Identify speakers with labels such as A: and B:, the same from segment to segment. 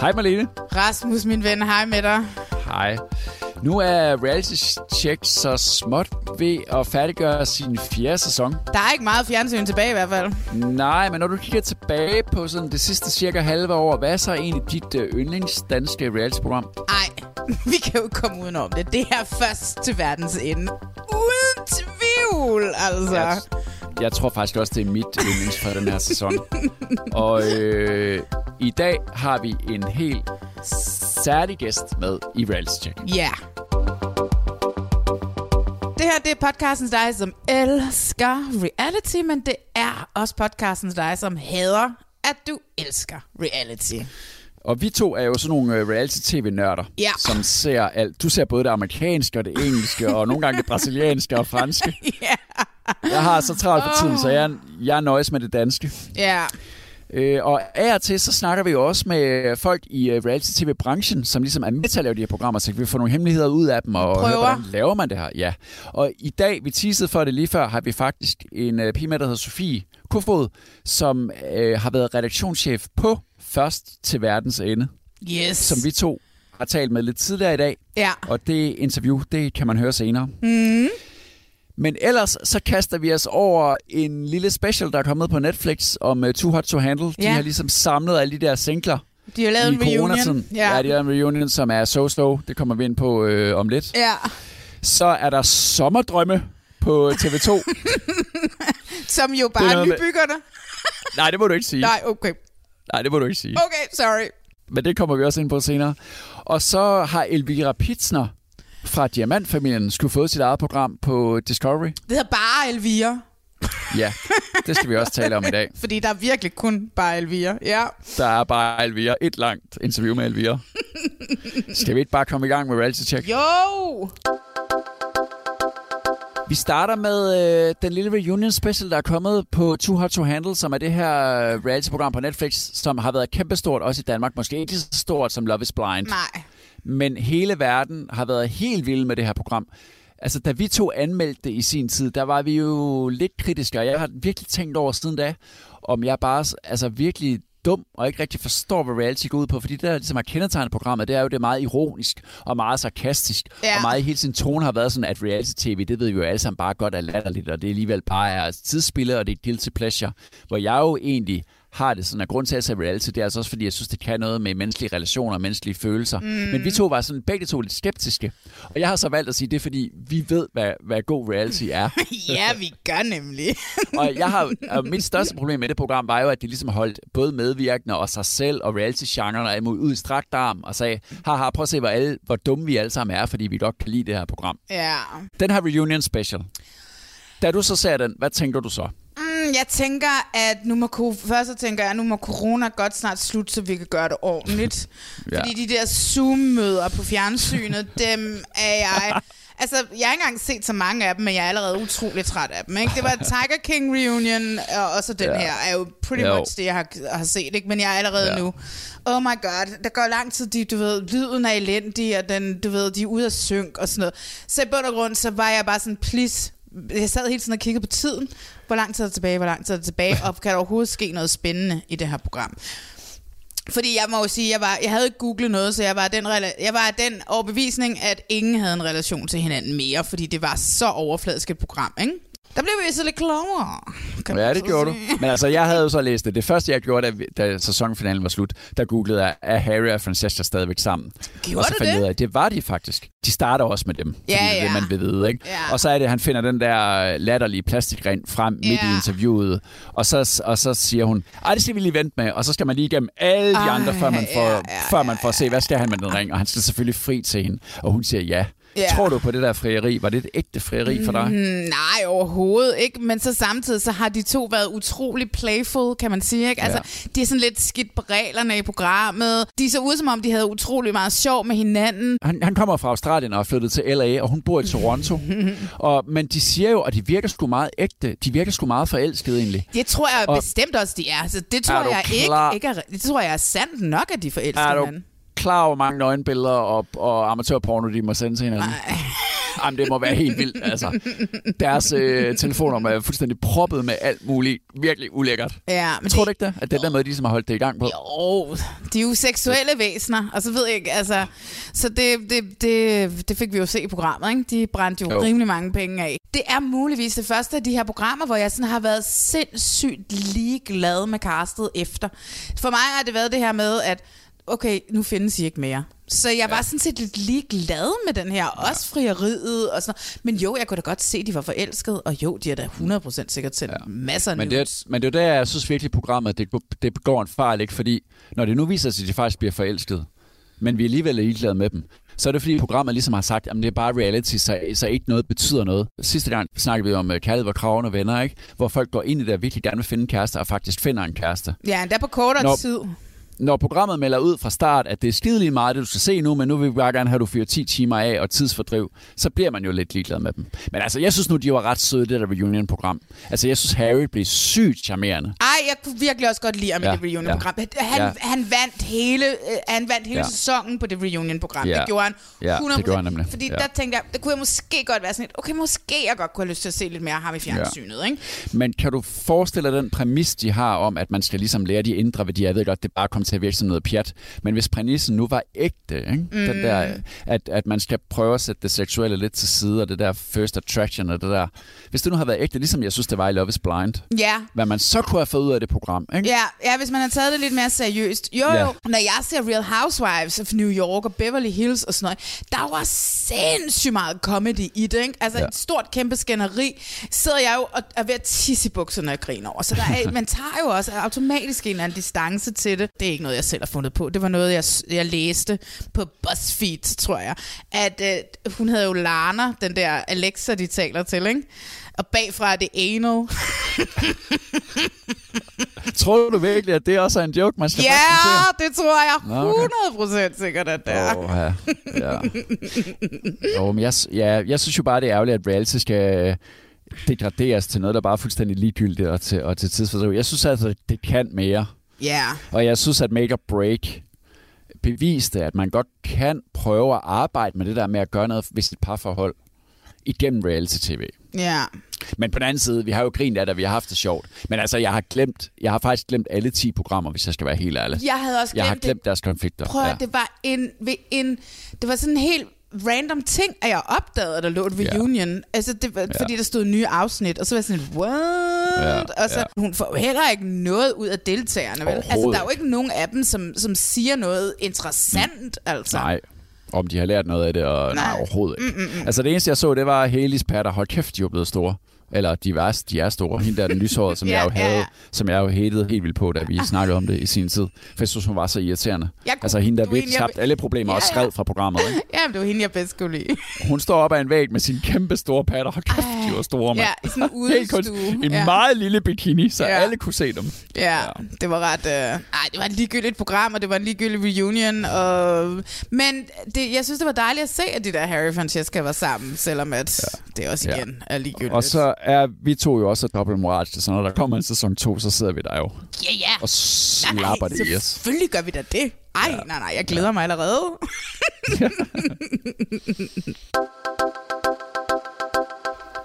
A: Hej Marlene.
B: Rasmus, min ven, hej med dig.
A: Hej. Nu er Reality Check så småt ved at færdiggøre sin fjerde sæson.
B: Der er ikke meget fjernsyn tilbage i hvert fald.
A: Nej, men når du kigger tilbage på sådan det sidste cirka halve år, hvad er så egentlig dit øh, yndlingsdanske reality-program?
B: Nej, vi kan jo ikke komme udenom det. Det er først til verdens ende. Uden tvivl, altså.
A: Jeg, jeg tror faktisk også, det er mit yndlings for den her sæson. Og øh, i dag har vi en helt særlig gæst med i Reality Check.
B: Ja. Det her, det er podcasten dig, som elsker reality, men det er også podcasten dig, som hader, at du elsker reality.
A: Og vi to er jo sådan nogle øh, reality-tv-nørder,
B: Ja.
A: som ser alt. Du ser både det amerikanske og det engelske, og nogle gange det brasilianske og franske.
B: Ja.
A: Jeg har så travlt for tiden, så jeg, jeg nøjes med det danske.
B: Ja.
A: Øh, og af og til, så snakker vi jo også med folk i øh, reality-tv-branchen, som ligesom er med til at lave de her programmer, så kan vi få nogle hemmeligheder ud af dem, og
B: Prøver.
A: høre, hvordan laver man det her. Ja. Og i dag, vi teasede for det lige før, har vi faktisk en øh, pige med, der hedder Sofie Kofod, som øh, har været redaktionschef på Først til verdens ende,
B: Yes.
A: som vi to har talt med lidt tidligere i dag.
B: Ja.
A: Og det interview, det kan man høre senere.
B: Mm.
A: Men ellers så kaster vi os over en lille special, der er kommet på Netflix om uh, Too Hot to Handle. De
B: Ja.
A: har ligesom samlet alle de der singler
B: De har lavet
A: i
B: en reunion.
A: Ja. ja, de har en reunion, som er so slow. Det kommer vi ind på øh, om lidt.
B: Ja.
A: Så er der Sommerdrømme på TV2.
B: Som jo
A: Det
B: bare er
A: noget med-
B: nybyggerne.
A: Nej, det må du ikke sige.
B: Nej, okay.
A: Nej, det må du ikke sige.
B: Okay, sorry.
A: Men det kommer vi også ind på senere. Og så har Elvira Pitsner fra Diamantfamilien skulle fået sit eget program på Discovery.
B: Det hedder bare Elvira.
A: Ja, det skal vi også tale om i dag.
B: Fordi der er virkelig kun bare Elvira. Ja.
A: Der er bare Elvira. Et langt interview med Elvira. Skal vi ikke bare komme i gang med reality check?
B: Jo!
A: Vi starter med øh, den lille reunion special, der er kommet på Too Hot to Handle, som er det her reality-program på Netflix, som har været kæmpestort også i Danmark. Måske ikke så stort som Love is Blind.
B: Nej.
A: Men hele verden har været helt vild med det her program. Altså, da vi to anmeldte det i sin tid, der var vi jo lidt kritiske, og jeg har virkelig tænkt over siden da, om jeg bare altså, virkelig dum og ikke rigtig forstår, hvad reality går ud på. Fordi det, der ligesom har kendetegnet programmet, det er jo, det er meget ironisk og meget sarkastisk.
B: Ja.
A: Og meget hele sin tone har været sådan, at reality-tv, det ved vi jo alle sammen bare godt er latterligt, og det er alligevel bare er tidsspillet, og det er guilty pleasure. Hvor jeg jo egentlig har det sådan, at grund til at se reality, det er altså også, fordi jeg synes, det kan noget med menneskelige relationer og menneskelige følelser. Mm. Men vi to var sådan begge to lidt skeptiske. Og jeg har så valgt at sige, det er fordi, vi ved, hvad, hvad god reality er.
B: Ja, vi gør nemlig.
A: og jeg har, og mit største problem med det program var jo, at de ligesom holdt både medvirkende og sig selv og reality-genren og muligt ud i strakt arm og sagde, haha, prøv at se, hvor, alle, hvor dumme vi alle sammen er, fordi vi godt kan lide det her program.
B: ja.
A: Den her reunion special. Da du så ser den, hvad tænker du så?
B: Jeg tænker, at nu må, først så tænker jeg, at nu må corona godt snart slutte, så vi kan gøre det ordentligt.
A: Ja.
B: Fordi de der Zoom-møder på fjernsynet, dem er jeg... Altså, jeg har ikke engang set så mange af dem, men jeg er allerede utrolig træt af dem. Ikke? Det var Tiger King reunion, og også den
A: Ja.
B: her er jo pretty
A: Jo.
B: much det, jeg har, har set. Ikke? Men jeg er allerede
A: ja.
B: nu... Oh my god, der går lang tid, de, du ved, lyden er elendig, og den, du ved, de er ude af synk og sådan noget. Så i bund og grund, så var jeg bare sådan, please, jeg sad hele tiden og kiggede på tiden. Hvor lang tid er der tilbage, hvor lang tid er der tilbage, og kan der overhovedet ske noget spændende i det her program? Fordi jeg må jo sige, jeg, var, jeg havde ikke googlet noget, så jeg var, den, jeg var den overbevisning, at ingen havde en relation til hinanden mere, fordi det var så overfladisk et program, ikke? Der blev vi så lidt klogere. kan
A: Ja, det gjorde du.
B: sige.
A: Men altså, jeg havde jo så læst det. Det første, jeg gjorde, da, da sæsonfinalen var slut, der googlede jeg, er Harry og Francesca stadigvæk sammen?
B: Gjorde
A: og så
B: du
A: fandt jeg
B: det?
A: ud af, at det var de faktisk. De starter også med dem, fordi
B: Ja,
A: det
B: ja.
A: man vil vide. Ikke?
B: Ja.
A: Og så er det, at han finder den der latterlige plastikring frem midt
B: Ja.
A: i interviewet, og så, og så siger hun, ej, det skal vi lige vente med, og så skal man lige igennem alle de
B: Ej,
A: andre, før man får,
B: ja, ja,
A: før man får at se, hvad skal han med den ring, og han skal selvfølgelig fri til hende, og hun siger ja.
B: Ja.
A: Tror du på det der frieri? Var det et ægte frieri for dig?
B: Mm, nej, overhovedet ikke. Men så samtidig så har de to været utrolig playful, kan man sige. Ikke? Altså, De er sådan lidt skidt på reglerne i programmet. De så ud, som om de havde utrolig meget sjov med hinanden.
A: Han, han kommer fra Australien og er flyttet til LA, og hun bor i Toronto. og, men de siger jo, og de virker sgu meget ægte. De virker sgu meget forelskede egentlig.
B: Det tror jeg
A: Og-
B: bestemt også, de er. Så det
A: Er
B: tror
A: du
B: jeg
A: klar-
B: ikke, ikke er, det tror jeg er sandt nok, at de forelsker
A: Er
B: hinanden.
A: Klar over, hvor mange nøgenbilleder og, og amatørporno, de må sende til hinanden? Jamen, det må være helt vildt. Altså, deres øh, telefonnummer er fuldstændig proppet med alt muligt virkelig ulækkert.
B: Ja, men
A: Tror du ikke det? At det er den måde, de som har holdt det i gang på?
B: Jo, de er jo seksuelle væsener, og så ved jeg ikke, altså... Så det, det, det, det fik vi jo se i programmet, ikke? De brændte jo,
A: Jo.
B: jo rimelig mange penge af. Det er muligvis det første af de her programmer, hvor jeg sådan har været sindssygt ligeglad med castet efter. For mig har det været det her med, at okay, nu findes I ikke mere. Så jeg var sådan set lidt ligeglad med den her, også frieriet og sådan noget. Men jo, jeg kunne da godt se, at de var forelskede, og jo, de har da 100% sikkert sendt ja. masser af
A: Men det, er, men det er der, jeg synes virkelig, programmet det, det begår en fejl, ikke? Fordi når det nu viser sig, at de faktisk bliver forelsket, men vi alligevel er ligeglade med dem, så er det fordi programmet ligesom har sagt, at det er bare reality, så, så ikke noget betyder noget. Sidste gang snakkede vi om uh, kærlighed og kraven og venner, ikke? hvor folk går ind i det og virkelig gerne vil finde en kæreste, og faktisk finder en kæreste.
B: Ja, endda på kortere
A: Nå.
B: tid.
A: Når programmet melder ud fra start, at det er skidelig meget, det du skal se nu, men nu vil vi bare gerne have, at du fyrer 10 timer af og tidsfordriv, så bliver man jo lidt ligeglad med dem. Men altså, jeg synes nu, de var ret søde, det der reunion-program. Altså, jeg synes, Harry blev sygt charmerende.
B: Ej, jeg kunne virkelig også godt lide ham
A: Ja,
B: i det reunion-program. Han,
A: ja.
B: han vandt hele, øh, han vandt hele
A: Ja.
B: sæsonen på det reunion-program.
A: Ja.
B: Det gjorde han 100%.
A: Ja, det gjorde han nemlig.
B: Fordi
A: Ja.
B: der tænkte jeg, der kunne jeg måske godt være sådan lidt, okay, måske jeg godt kunne have lyst til at se lidt mere af ham i fjernsynet, ja. ikke?
A: Men kan du forestille dig den præmis, de har om, at man skal ligesom lære de indre værdier? Jeg ved godt, det bare kommer til at virke som noget pjat. Men hvis præmissen nu var ægte, ikke? Mm. Den der, at, at man skal prøve at sætte det seksuelle lidt til side, og det der first attraction og det der. Hvis det nu havde været ægte, ligesom jeg synes, det var i Love is Blind,
B: Ja,
A: hvad man så kunne have fået ud af det program, ikke?
B: Ja, ja, hvis man har taget det lidt mere seriøst. Jo,
A: ja.
B: jo, når jeg ser Real Housewives of New York og Beverly Hills og sådan noget, der var sindssygt meget comedy i det, ikke? Altså
A: ja.
B: et stort, kæmpe skænderi, sidder jeg jo og er ved at tisse i bukserne og grine over. Så der er, man tager jo også automatisk en eller anden distance til det. Det ikke noget, jeg selv har fundet på. Det var noget, jeg, jeg læste på BuzzFeed, tror jeg. At øh, hun havde jo Lana, den der Alexa, de taler til, ikke? Og bagfra er det anal.
A: Tror du virkelig, at det også er en joke, man skal
B: Ja,
A: præsentere?
B: det tror jeg
A: Nå, okay.
B: 100% sikkert, at det er.
A: Åh, ja. ja. Jo, men jeg, ja, jeg synes jo bare, det er ærgerligt, at reality skal degraderes til noget, der bare er fuldstændig ligegyldigt og til, og til tidsfordriv. Jeg synes altså, det kan mere.
B: Ja.
A: Og jeg synes, at Make or Break beviste, at man godt kan prøve at arbejde med det der med at gøre noget ved sit parforhold igennem reality-tv.
B: Ja.
A: Men på den anden side, vi har jo grint af det, vi har haft det sjovt. Men altså, jeg har glemt, jeg har faktisk glemt alle 10 programmer, hvis jeg skal være helt ærlig.
B: Jeg havde også
A: jeg har
B: glemt
A: glemt deres konflikter.
B: det. Prøv at det var en, ved en, det var sådan en helt random ting, at jeg opdagede, at der lå et
A: Ja.
B: reunion. Altså, det var,
A: Ja.
B: fordi der stod nye afsnit, og så var jeg sådan, what?
A: Ja,
B: Og så,
A: ja.
B: hun får heller ikke noget ud af deltagerne, vel? Altså, der er jo ikke nogen af dem, som, som siger noget interessant, altså.
A: Nej, om de har lært noget af det, og nej,
B: Nej.
A: overhovedet ikke. Mm, mm, mm. Altså det eneste, jeg så, det var Haley's patter. Hold kæft, de er blevet store. Eller de er, de er store. Hende der, den lyshårede, som
B: Ja,
A: jeg jo
B: ja,
A: havde,
B: ja.
A: som jeg jo hatede helt vildt på, da vi snakkede om det i sin tid. For jeg synes, hun var så irriterende.
B: Jeg kunne-
A: altså hende, der virkelig
B: hende, jeg-
A: skabte alle problemer
B: Ja,
A: og
B: ja.
A: skred fra programmet. Ikke?
B: Jamen, det var hende, jeg bedst kunne lide.
A: Hun står op ad en væg med sine kæmpe store patter. Hold kæft, de var store, mand.
B: Ja, i sådan en
A: Helt en
B: ja.
A: meget lille bikini, så
B: Ja.
A: alle kunne se dem.
B: Ja, det var ret... Øh, ej, det var et ligegyldigt program, og det var en ligegyldig reunion. Og, men det, jeg synes, det var dejligt at se, at de der Harry og Francesca var sammen, selvom at ja. det også
A: Ja.
B: igen er ligegyldigt.
A: Og så er vi to jo også dobbelt moralsk, så når der kommer en sæson 2, så sidder vi der jo
B: Ja, ja.
A: og slapper det i os.
B: selvfølgelig gør vi da det. Ej, ja. nej, nej, jeg glæder ja. mig allerede.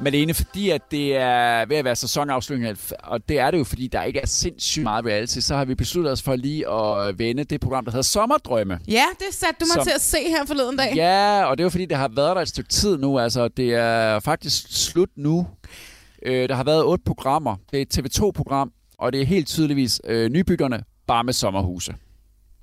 A: Men det ene fordi, at det er ved at være sæsonafslutning, og det er det jo, fordi der ikke er sindssygt meget reality, så har vi besluttet os for lige at vende det program, der hedder Sommerdrømme.
B: Ja, det satte du mig
A: Som-
B: til at se her forleden dag.
A: Ja, og det er jo fordi, det har været der et stykke tid nu. Altså, det er faktisk slut nu. Øh, der har været otte programmer. Det er et TV2-program, og det er helt tydeligvis øh, nybyggerne, bare med sommerhuse.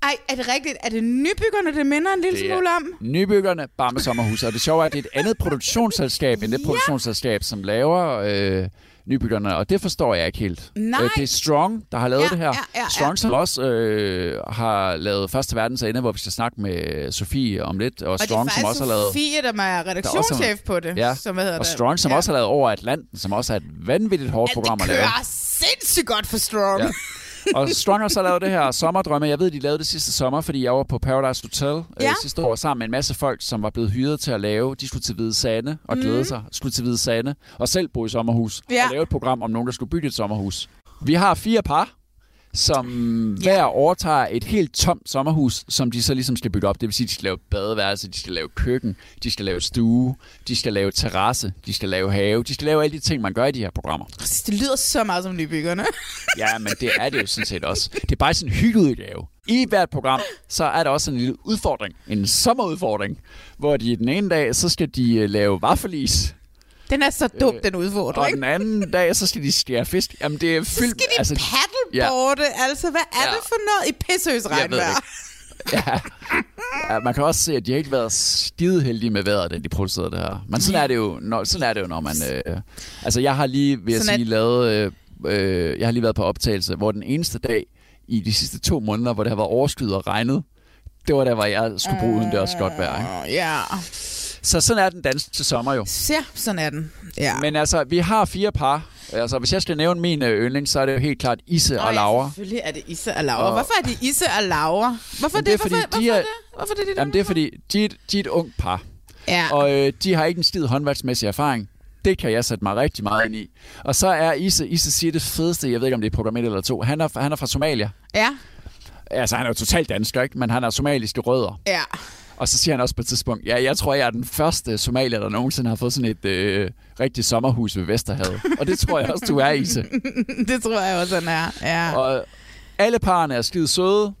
B: Ej, er det rigtigt? Er det nybyggerne, det minder en lille
A: Det
B: smule om?
A: Nybyggerne, bare med sommerhuse. Og det sjove er, at det er et andet produktionsselskab end det
B: Ja.
A: produktionsselskab, som laver øh, nybyggerne. Og det forstår jeg ikke helt.
B: Nej.
A: Øh, det er Strong, der har lavet
B: Ja,
A: det her.
B: ja, ja, ja.
A: Strong, som også øh, har lavet Første Verdens Ende, hvor vi skal snakke med Sofie om lidt. Og,
B: Og
A: Strong,
B: det
A: som også har lavet...
B: Sofie, der er redaktionschef på det.
A: Ja,
B: som, hvad hedder
A: og
B: det?
A: Strong, som
B: ja.
A: også har lavet Over Atlanten, som også er et vanvittigt hårdt
B: Ja,
A: program
B: det
A: at lave.
B: kører sindssygt godt for Strong.
A: Ja. Og Strong har så lavet det her sommerdrømme. Jeg ved, de lavede det sidste sommer, fordi jeg var på Paradise Hotel
B: Ja.
A: øh, sidste år sammen med en masse folk, som var blevet hyret til at lave. De skulle til Hvide Sande og glæde sig. Skulle til Hvide Sande og selv bo i sommerhus.
B: Mhm. Ja.
A: Og lave et program om nogen, der skulle bygge et sommerhus. Vi har fire par, som hver overtager et helt tomt sommerhus, som de så ligesom skal bygge op. Det vil sige, at de skal lave badeværelse, de skal lave køkken, de skal lave stue, de skal lave terrasse, de skal lave have, de skal lave alle de ting, man gør i de her programmer.
B: Det lyder så meget som nybyggerne.
A: Ja, men det er det jo sådan set også. Det er bare sådan en hyggeudgave. I hvert program, så er der også en lille udfordring. En sommerudfordring, hvor de den ene dag, så skal de øh, lave vaffelis.
B: Den er så dum,
A: Øh,
B: den
A: Og
B: udfordring.
A: den anden dag, så skal de skære fisk. Jamen, det er
B: Så
A: fyldt...
B: skal de
A: altså,
B: paddleboarde. Altså, hvad er
A: Ja.
B: det for noget i
A: ved
B: regnvejr?
A: ja. ja. man kan også se, at de har ikke været skide heldige med vejret, da de producerede det her. Men sådan er det jo, når, sådan er det jo, når man... Øh, altså, jeg har lige, vil jeg
B: Sådan
A: sige, lavet... Øh, øh, jeg har lige været på optagelse, hvor den eneste dag i de sidste to måneder, hvor det har været overskyet og regnet, det var der, hvor jeg skulle bruge udendørs godt vejr.
B: Ja.
A: Så sådan er den danske sommer jo.
B: Ja, sådan er den. Ja.
A: Men altså, vi har fire par. Altså, hvis jeg skal nævne min øh, yndling, så er det jo helt klart Isse
B: Åh
A: og
B: ja,
A: Laura.
B: selvfølgelig er det Isse og Laura.
A: Og-
B: Hvorfor er det Isse og Laura? Hvorfor det?
A: det er, fordi
B: hvorfor,
A: de
B: hvorfor
A: er-
B: det? Hvorfor er det, de
A: Jamen, det er fordi, de er, et, de er et ungt par.
B: Ja.
A: Og øh, de har ikke en skid håndværksmæssig erfaring. Det kan jeg sætte mig rigtig meget ind i. Og så er Isse, Isse siger det fedeste, jeg ved ikke om det er program 1 eller 2, han er, han er fra Somalia.
B: ja.
A: Altså, han er jo totalt dansker, ikke? Men han har somaliske rødder.
B: Ja.
A: Og så siger han også på et tidspunkt, ja, jeg tror, jeg er den første somalier, der nogensinde har fået sådan et øh, rigtigt sommerhus ved Vesterhavet. Og det tror jeg også, du er, Isse.
B: det tror jeg også, han er. Ja.
A: Og alle parerne er skide søde.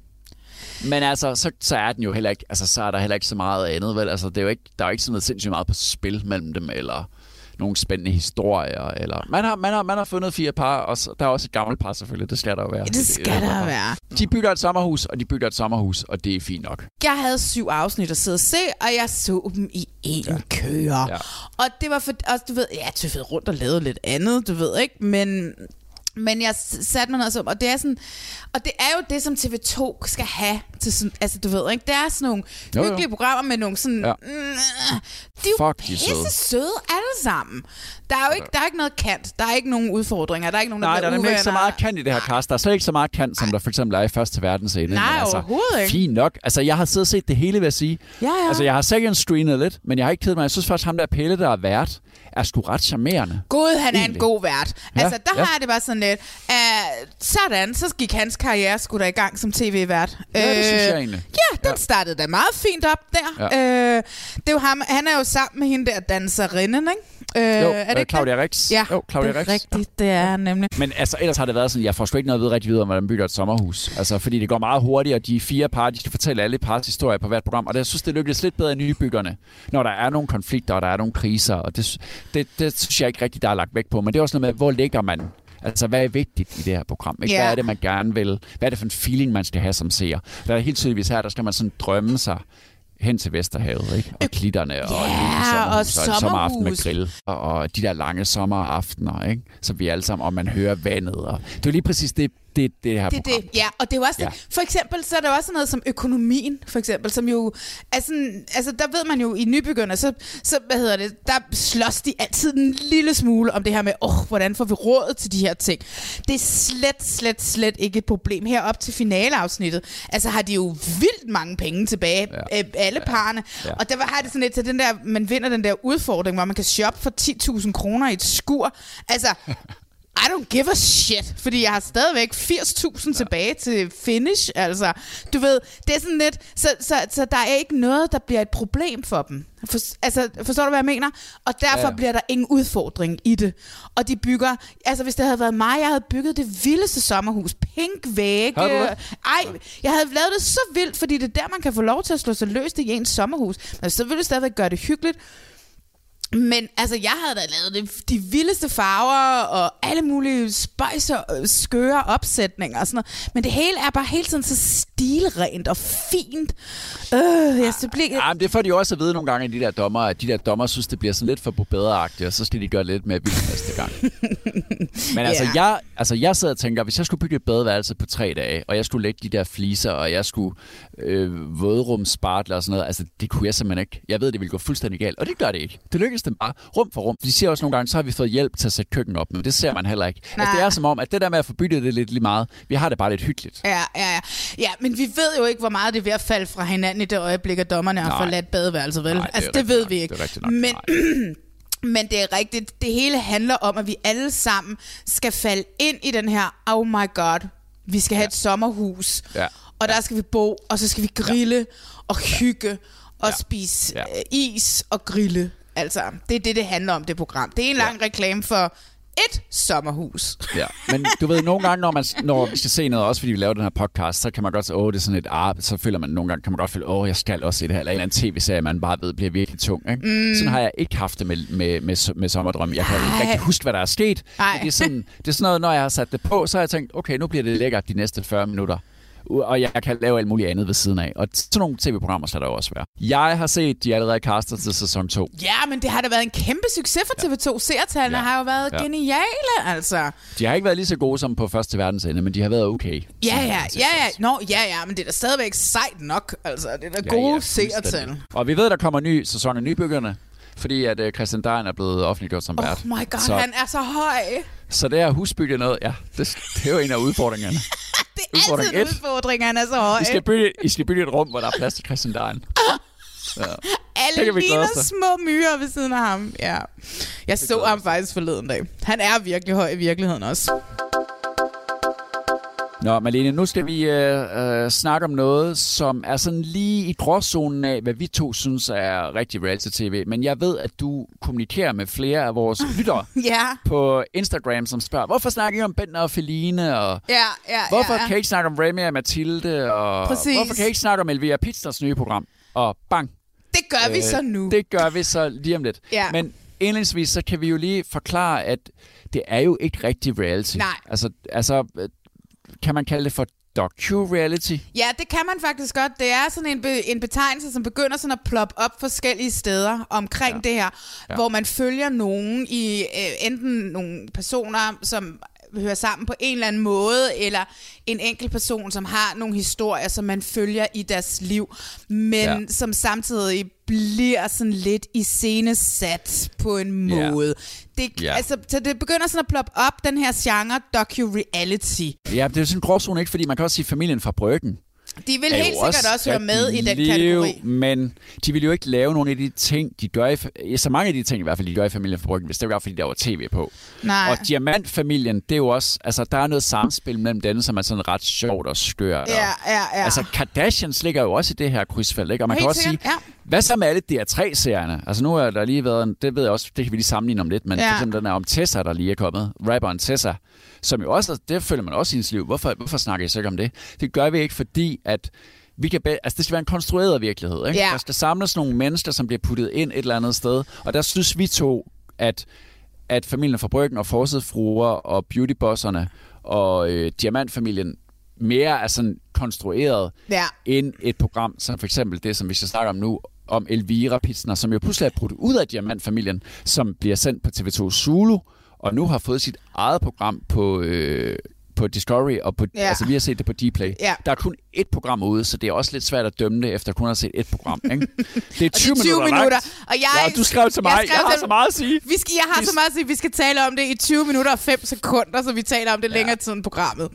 A: Men altså, så, så er den jo heller ikke, altså, så er der heller ikke så meget andet, vel? Altså, det er jo ikke, der er jo ikke sådan noget sindssygt meget på spil mellem dem, eller nogle spændende historier, eller... Man har, man har, man har fundet fire par, og så, der er også et gammelt par selvfølgelig, det skal der jo være.
B: det skal der være.
A: De bygger et sommerhus, og de bygger et sommerhus, og det er fint nok.
B: Jeg havde syv afsnit at sidde og se, og jeg så dem i en ja. køre.
A: Ja.
B: Og det var for, og du ved, ja, tøffede rundt og lavede lidt andet, du ved ikke, men, men jeg satte mig og så, og det er sådan, og det er jo det, som TV2 skal have til sådan, altså du ved ikke, det er sådan nogle
A: Jo, jo.
B: hyggelige programmer med nogle sådan,
A: Ja.
B: mm, de er jo
A: Fuck,
B: pisse søde alle sammen. Der er jo ikke, der er ikke noget kant, der er ikke nogen udfordringer, der er ikke nogen, der
A: Nej, der er nemlig ikke så meget kant i det her cast. Der er slet ikke så meget kant, som der for eksempel er i første verdens ende.
B: Nej,
A: Men altså,
B: overhovedet ikke.
A: Fint nok. Altså, jeg har siddet og set det hele, vil jeg sige.
B: Ja, ja.
A: Altså, jeg har second screenet lidt, men jeg har ikke kedet mig. Jeg synes faktisk, ham der Pelle, der er vært, er sgu ret charmerende.
B: Gud, han er
A: Egentlig.
B: en god vært. Altså, der
A: ja.
B: har det bare sådan lidt. Uh, sådan, så gik hans karriere sgu da i gang som tv-vært.
A: Ja, det synes
B: Øh,
A: jeg egentlig.
B: Ja, den
A: Ja.
B: startede da meget fint op der.
A: Ja.
B: Uh, det er jo ham, han er jo sammen med hende der danserinden, ikke? Uh,
A: Jo,
B: er det
A: øh,
B: ikke
A: Claudia
B: det?
A: Rix.
B: Ja,
A: Jo, Claudia
B: det er
A: Rix.
B: rigtigt, det er nemlig.
A: Men altså, ellers har det været sådan, jeg får sgu ikke noget at vide rigtig videre om, hvordan man bygger et sommerhus. Altså, fordi det går meget hurtigt, og de fire par, de skal fortælle alle pars historier på hvert program. Og det, jeg synes, det lykkedes lidt bedre end nybyggerne, når der er nogle konflikter, og der er nogle kriser. Og det, det, det synes jeg ikke rigtig, der er lagt vægt på. Men det er også noget med, hvor ligger man? Altså, hvad er vigtigt i det her program? Ikke?
B: Ja.
A: Hvad er det, man gerne vil? Hvad er det for en feeling, man skal have som seer? Der er helt tydeligvis her, der skal man sådan drømme sig hen til Vesterhavet, ikke? Og klitterne, og
B: Ja,
A: sommerhus,
B: og
A: en sommeraften med grill, og, og de der lange sommeraftener, ikke? Så vi alle sammen, og man hører vandet. Og det er lige præcis det, det, det her
B: Det
A: program.
B: det, ja. Og det er jo også
A: Ja.
B: det. For eksempel, så er der også noget som økonomien, for eksempel, som jo er sådan, altså der ved man jo i nybyggerne, så, så hvad hedder det, der slås de altid en lille smule om det her med, åh, oh, hvordan får vi råd til de her ting. Det er slet, slet, slet ikke et problem. Her op til finaleafsnittet, altså har de jo vildt mange penge tilbage,
A: Ja.
B: ja. alle parerne.
A: Ja.
B: Og der har det sådan lidt til den der, man vinder den der udfordring, hvor man kan shoppe for 10.000 kroner i et skur. Altså, I don't give a shit, fordi jeg har stadigvæk 80.000 tilbage til finish, altså. Du ved, det er sådan lidt, så, så, så der er ikke noget, der bliver et problem for dem. For, altså, forstår du, hvad jeg mener? Og derfor
A: Ja,
B: ja.
A: ja.
B: bliver der ingen udfordring i det. Og de bygger, altså hvis det havde været mig, jeg havde bygget det vildeste sommerhus. Pink vægge. Ej, jeg havde lavet det så vildt, fordi det er der, man kan få lov til at slå sig løs i ens sommerhus. Men så ville det stadigvæk gøre det hyggeligt. Men altså, jeg havde da lavet det, de vildeste farver og alle mulige spøjs og øh, skøre opsætninger og sådan noget. Men det hele er bare hele tiden så stilrent og fint. Øh, jeg så bliver...
A: Ja, men det får de jo også at vide nogle gange, at de der dommer, at de der dommer synes, det bliver sådan lidt for bedreagtigt, og så skal de gøre lidt mere vildt næste gang. Men altså,
B: Ja.
A: jeg, altså, jeg sidder og tænker, hvis jeg skulle bygge et badeværelse på tre dage, og jeg skulle lægge de der fliser, og jeg skulle øh, vådrumsspartle og sådan noget, altså, det kunne jeg simpelthen ikke. Jeg ved, det ville gå fuldstændig galt, og det gør det ikke. Det lykkedes dem bare rum for rum. De siger også nogle gange, så har vi fået hjælp til at sætte køkken op, men det ser man heller ikke. Altså, det er som om, at det der med at få byttet det lidt lige meget, vi har det bare lidt hyggeligt.
B: Ja, ja, ja. Ja, men vi ved jo ikke, hvor meget det er ved at falde fra hinanden i det øjeblik, at dommerne har forladt badeværelset, vel?
A: Nej, det
B: altså, det ved
A: nok.
B: vi ikke.
A: Det nok.
B: Men, men det er rigtigt. Det hele handler om, at vi alle sammen skal falde ind i den her, oh my god, vi skal have ja. et sommerhus,
A: Ja.
B: og der skal vi bo, og så skal vi grille ja. og hygge og
A: Ja.
B: spise
A: Ja.
B: øh, is og grille. Altså, det er det, det handler om, det program. Det er en lang reklame for et sommerhus.
A: Ja, men du ved, nogle gange, når, man, når vi skal se noget, også fordi vi laver den her podcast, så kan man godt sige, åh, det er sådan et ar, så føler man nogle gange, kan man godt føle, åh, jeg skal også se det her, eller en eller anden tv-serie, man bare ved bliver virkelig tung. Ikke? Mm. Sådan har jeg ikke haft det med, med, med, med sommerdrøm. Jeg kan ikke
B: Ej.
A: rigtig huske, hvad der er sket. Det er, sådan, det er sådan noget, når jeg har sat det på, så har jeg tænkt, okay, nu bliver det lækkert de næste 40 minutter. Og jeg kan lave alt muligt andet ved siden af. Og sådan nogle tv-programmer skal der også være. Jeg har set, de er allerede castet til sæson 2.
B: Ja, men det har da været en kæmpe succes for TV2. Seertallene
A: Ja.
B: har jo været
A: Ja.
B: geniale, altså.
A: De har ikke været lige så gode som på første verdensende, men de har været okay.
B: Ja, ja, ja, ja. Nå, ja, ja, men det er da stadigvæk sejt nok. Altså, det er da gode ja, seertal.
A: Og vi ved, der kommer ny sæson af Nybyggerne, fordi at uh, Christian Dein er blevet offentliggjort som vært.
B: Oh my god,
A: så,
B: han er så høj.
A: så det er husbygge noget, ja, det, det er jo en af udfordringerne.
B: Det er
A: Udfordring
B: altid en udfordring, han er så høj.
A: I skal bygge, I skal bygge et rum, hvor der er plads til Christian Dein. det
B: Alle ligner små myrer ved siden af ham. Ja. Jeg så ham faktisk forleden dag. Han er virkelig høj i virkeligheden også.
A: Nå, Malene, nu skal vi øh, øh, snakke om noget, som er sådan lige i gråzonen af, hvad vi to synes er rigtig reality-tv. Men jeg ved, at du kommunikerer med flere af vores lyttere
B: Ja.
A: på Instagram, som spørger, hvorfor snakker I om Bender og Feline, og
B: Ja, ja,
A: Hvorfor
B: ja, ja.
A: kan I ikke snakke om Remy og Mathilde? Og
B: Præcis.
A: hvorfor kan I ikke snakke om Elvira Pizzas nye program? Og bang.
B: Det gør vi
A: Øh,
B: så nu.
A: Det gør vi så lige om lidt.
B: Ja.
A: Men indledningsvis, så kan vi jo lige forklare, at det er jo ikke rigtig reality.
B: Nej.
A: Altså, altså øh, kan man kalde det for docu-reality?
B: Ja, det kan man faktisk godt. Det er sådan en, be- en betegnelse, som begynder sådan at ploppe op forskellige steder omkring ja. det her,
A: Ja.
B: hvor man følger nogen i øh, enten nogle personer, som hører sammen på en eller anden måde, eller en enkelt person, som har nogle historier, som man følger i deres liv, men
A: Ja.
B: ja. som samtidig bliver sådan lidt iscenesat på en
A: Ja.
B: måde. Det,
A: Ja.
B: altså, så det begynder sådan at ploppe op, den her genre docu-reality.
A: Ja, det er sådan en gråzone, ikke? Fordi man kan også sige familien fra Bryggen.
B: De vil helt sikkert også høre med i den
A: liv,
B: kategori.
A: Men de vil jo ikke lave nogle af de ting, de gør i... så mange af de ting i hvert fald, de gør i familien fra Bryggen, hvis det var fordi, der var tv på.
B: Nej.
A: Og Diamantfamilien, det er jo også... Altså, der er noget samspil mellem dem, som er sådan ret sjovt og skørt.
B: Ja, ja, ja.
A: Altså, Kardashians ligger jo også i det her krydsfelt, ikke? Og man
B: Helt
A: kan også
B: sikkert,
A: sige,
B: ja.
A: Hvad så med alle DR3-serierne? Altså, nu er der lige været... En, det ved jeg også, det kan vi lige sammenligne om lidt, men
B: Ja.
A: for eksempel den er om Tessa, der lige er kommet. Rapperen Tessa, som jo også... Det følger man også i ens liv. Hvorfor, hvorfor snakker I så ikke om det? Det gør vi ikke, fordi at vi kan be- altså det skal være en konstrueret virkelighed. Ikke?
B: Ja.
A: Der skal samles nogle mennesker, som bliver puttet ind et eller andet sted. Og der synes vi to, at, at familien fra Bryggen og Forsidfruer og Beautybosserne og øh, Diamantfamilien mere er sådan konstrueret
B: Ja.
A: end et program, som for eksempel det, som vi skal snakke om nu, om Elvira Pitsner, som jo pludselig er brudt ud af Diamantfamilien, som bliver sendt på TV2 Zulu, og nu har fået sit eget program på, øh, på Discovery, og på,
B: Ja.
A: altså vi har set det på Dplay.
B: Ja.
A: Der er kun ét program ude, så det er også lidt svært at dømme det, efter kun at have set ét program. Ikke? Det er 20,
B: Og det er 20
A: minutter,
B: minutter.
A: langt.
B: Og jeg,
A: Ja, du skrev til mig, jeg, jeg har
B: til-
A: så meget at sige.
B: Vi skal, jeg har så meget at sige, vi skal tale om det i 20 minutter og 5 sekunder, så vi taler om det ja. længere tid end programmet.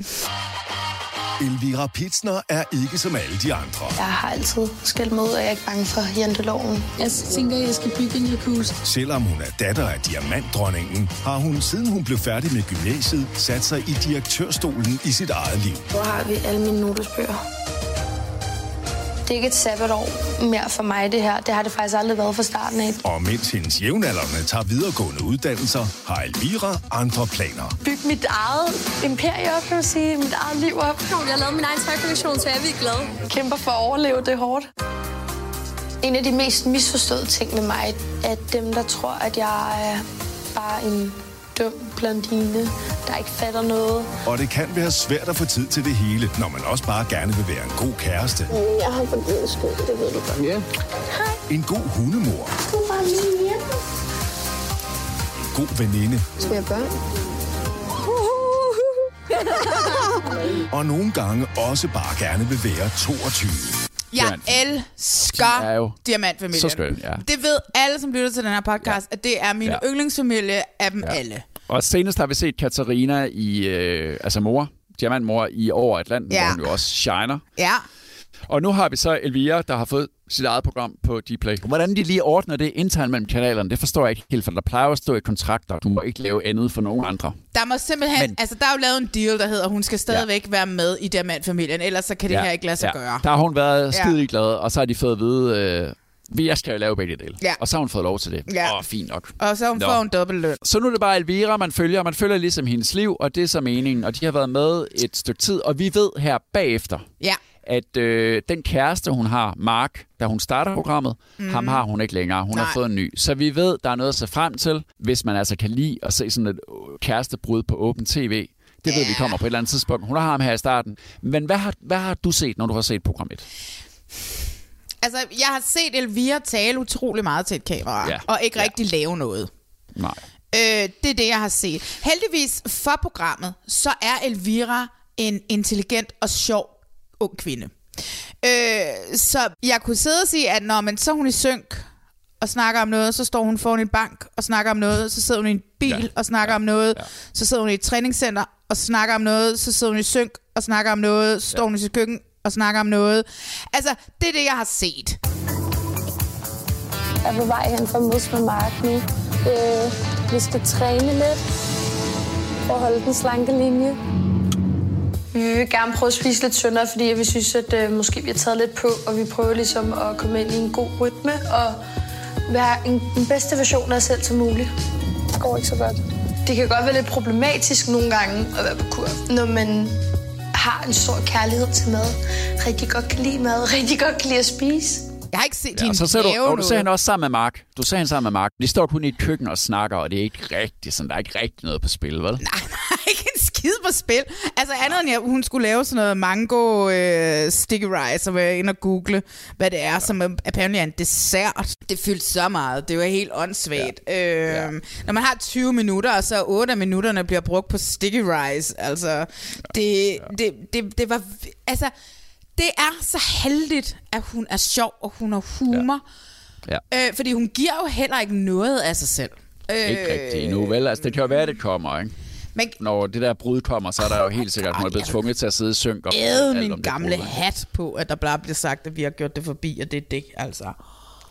C: Elvira Pitsner er ikke som alle de andre.
D: Jeg har altid skældt ud, og jeg er ikke bange for janteloven.
E: Jeg tænker, jeg skal bygge en jacuzzi.
C: Selvom hun er datter af diamantdronningen, har hun siden hun blev færdig med gymnasiet sat sig i direktørstolen i sit eget liv.
D: Hvor har vi alle mine notesbøger? Det er ikke et sabbatår mere for mig, det her. Det har det faktisk aldrig været fra starten af.
C: Og mens hendes jævnaldrende tager videregående uddannelser, har Elvira andre planer.
D: Bygge mit eget imperie op, kan man sige. Mit eget liv op.
E: Jeg har lavet min egen tøjkollektion, så jeg er virkelig glad.
D: Kæmper for at overleve, det er hårdt. En af de mest misforståede ting med mig, er dem, der tror, at jeg er bare en dum blondine, der ikke fatter noget.
C: Og det kan være svært at få tid til det hele, når man også bare gerne vil være en god kæreste.
D: Jeg har for din skyld, det ved du godt.
C: Ja. En god hundemor.
D: Du var min hjemme.
C: En god veninde.
D: Skal jeg børn?
C: Og nogle gange også bare gerne vil være 22.
B: Jeg elsker
A: er jo
B: Diamantfamilien.
A: så skøn, ja.
B: Det ved alle, som lytter til den her podcast, at det er min
A: Ja.
B: yndlingsfamilie af dem alle.
A: Og senest har vi set Katarina i, øh, altså mor, diamantmor i Over Atlanten,
B: Ja.
A: hvor hun jo også shiner.
B: Ja.
A: Og nu har vi så Elvira, der har fået sit eget program på Dplay. Hvordan de lige ordner det internt mellem kanalerne, det forstår jeg ikke helt, for der plejer at stå i kontrakter, du må ikke lave andet for nogen andre.
B: Der må simpelthen,
A: Men-
B: altså der er jo lavet en deal, der hedder, at hun skal stadigvæk ja. være med i Diamantfamilien, ellers så kan det her ikke lade sig gøre.
A: Der har hun været
B: Ja.
A: skide glad, og så har de fået at vide, øh, vi skal jo lave begge dele.
B: Ja.
A: Og så har hun fået lov til det.
B: Ja.
A: Åh, fint nok.
B: Og så hun
A: Nå.
B: får hun dobbelt løn.
A: Så nu er det bare Elvira, man følger. Man følger ligesom hendes liv, og det er så meningen. Og de har været med et stykke tid, og vi ved her bagefter,
B: Ja.
A: At øh, den kæreste, hun har, Mark, da hun starter programmet, mm. ham har hun ikke længere. Hun
B: Nej.
A: har fået en ny. Så vi ved, der er noget at se frem til, hvis man altså kan lide at se sådan et øh, kærestebrud på åben tv. Det ved vi kommer på et eller andet tidspunkt. Hun har ham her i starten. Men hvad har, hvad har du set, når du har set program 1?
B: Altså, jeg har set Elvira tale utrolig meget til et kamera,
A: Ja.
B: ja. og ikke
A: Ja.
B: rigtig lave noget.
A: Nej.
B: Øh, det er det, jeg har set. Heldigvis for programmet, så er Elvira en intelligent og sjov ung kvinde. Øh, så jeg kunne sidde og sige, at når man så er hun i synk og snakker om noget, så står hun foran en bank og snakker om noget, så sidder hun i en bil
A: Ja.
B: og snakker ja. om noget,
A: Ja.
B: så sidder hun i et træningscenter og snakker om noget, så sidder hun i synk og snakker om noget, så står
A: Ja.
B: hun i sit køkken og snakker om noget. Altså, det er det, jeg har set.
D: Jeg er på vej hen for at mødes med Mark nu. Øh, vi skal træne lidt for at holde den slanke linje. Vi vil gerne prøve at spise lidt tyndere, fordi vi synes, at øh, måske vi har taget lidt på, og vi prøver ligesom at komme ind i en god rytme og være en, den bedste version af os selv som muligt. Det går ikke så godt. Det kan godt være lidt problematisk nogle gange at være på kur, når man har en stor kærlighed til mad, rigtig godt kan lide mad, rigtig godt kan lide at spise.
B: Jeg har ikke set
A: Ja, og
B: hende
A: så du, og du ser hende også sammen med Mark. Du ser hende sammen med Mark. De står kun i et køkken og snakker, og det er ikke rigtigt sådan. Der er ikke rigtig noget på spil, vel?
B: Nej, der er ikke en skid på spil. Altså andet end, at hun skulle lave sådan noget mango øh, sticky rice, og være inde og google, hvad det er, ja. som er apparently er en dessert. Det fyldte så meget. Det var helt åndssvagt. Ja. Øh, ja. Når man har 20 minutter, og så 8 af minutterne bliver brugt på sticky rice, altså, det, ja. det, det, det var... Altså, det er så heldigt, at hun er sjov, og hun har humor.
A: Ja.
B: Øh, fordi hun giver jo heller ikke noget af sig selv. Øh,
A: Ikke rigtigt endnu, vel? Altså, det kan jo være, det kommer, ikke?
B: Men
A: Når det der brud kommer, så er der jo helt sikkert, at hun er blevet tvunget til at sidde i synk og
B: æde min
A: det
B: gamle
A: brud.
B: hat på, at der bare bliver sagt, at vi har gjort det forbi, og det er det, altså.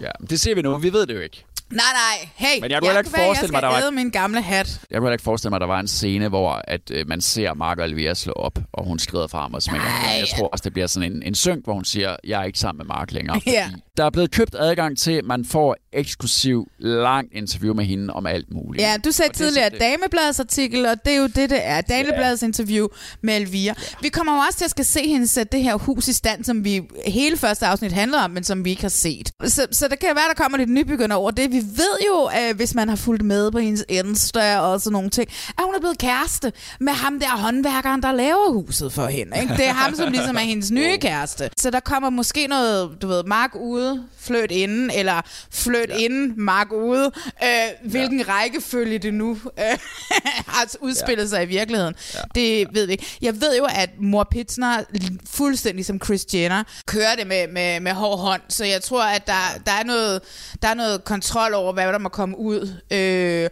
A: Ja, det ser vi nu. Vi ved det jo ikke.
B: Nej, nej, hey,
A: Men jeg kunne heller ikke
B: kan være,
A: forestille mig,
B: jeg
A: der var-
B: min gamle hat.
A: Jeg kunne ikke forestille mig, at der var en scene, hvor at, øh, man ser Mark og Elvira slå op, og hun skrider fra ham og smækker. Jeg tror også, det bliver sådan en, en synk, hvor hun siger, jeg er ikke sammen med Mark længere.
B: Ja.
A: Der er blevet købt adgang til, at man får eksklusiv langt interview med hende om alt muligt.
B: Ja, du sagde
A: Og er
B: tidligere
A: det.
B: Damebladets artikel, og det er jo det, det er. Damebladets interview med Elvira. Vi kommer jo også til at skal se hende sætte det her hus i stand, som vi hele første afsnit handler om, men som vi ikke har set. Så, så det kan være, der kommer lidt nybegynder over det. Vi ved jo, at hvis man har fulgt med på hendes Insta og sådan nogle ting, at hun er blevet kæreste med ham der håndværkeren, der laver huset for hende. Ikke? Det er ham, som ligesom er hendes nye kæreste. Så der kommer måske noget, du ved, Mark ude, fløt inden, eller fløt ja. inden, Mark ude. Øh, hvilken ja. rækkefølge det nu øh, har udspillet ja. sig i virkeligheden. Ja. Det ved vi ikke. Jeg ved jo, at mor Pitsner, fuldstændig som Chris Jenner, kører det med, med, med hård hånd, så jeg tror, at der, der, er noget, der er noget kontrol over, hvad der må komme ud. Øh,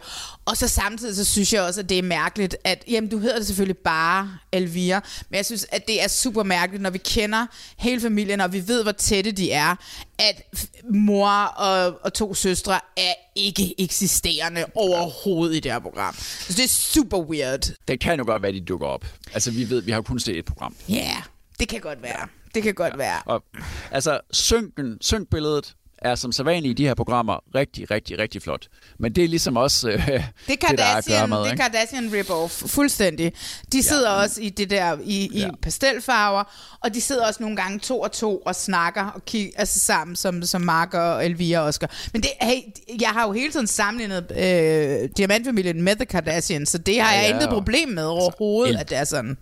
B: og så samtidig, så synes jeg også, at det er mærkeligt, at, jamen du hedder det selvfølgelig bare Elvira, men jeg synes, at det er super mærkeligt, når vi kender hele familien, og vi ved, hvor tætte de er, at mor og, og to søstre er ikke eksisterende overhovedet i det her program. Så det er super weird.
A: Det kan jo godt være, de dukker op. Altså, vi ved, vi har kun set et program.
B: Ja, yeah, det kan godt være. Det kan godt være.
A: Og, altså, synken, synkbilledet er som sædvanligt i de her programmer rigtig, rigtig, rigtig flot. Men det er ligesom også øh,
B: Det
A: det,
B: Kardashian,
A: gøre med.
B: det? Kardashian rip-off, fuldstændig. De sidder også i det der, i, i
A: Ja.
B: pastelfarver, og de sidder også nogle gange to og to og snakker og kig, altså sammen, som, som Mark og Elvira også gør. Men det, hey, jeg har jo hele tiden sammenlignet øh, Diamantfamilien med The Kardashians, så det har
A: Ja,
B: jeg
A: ja.
B: intet problem med overhovedet,
A: El-
B: at det er sådan.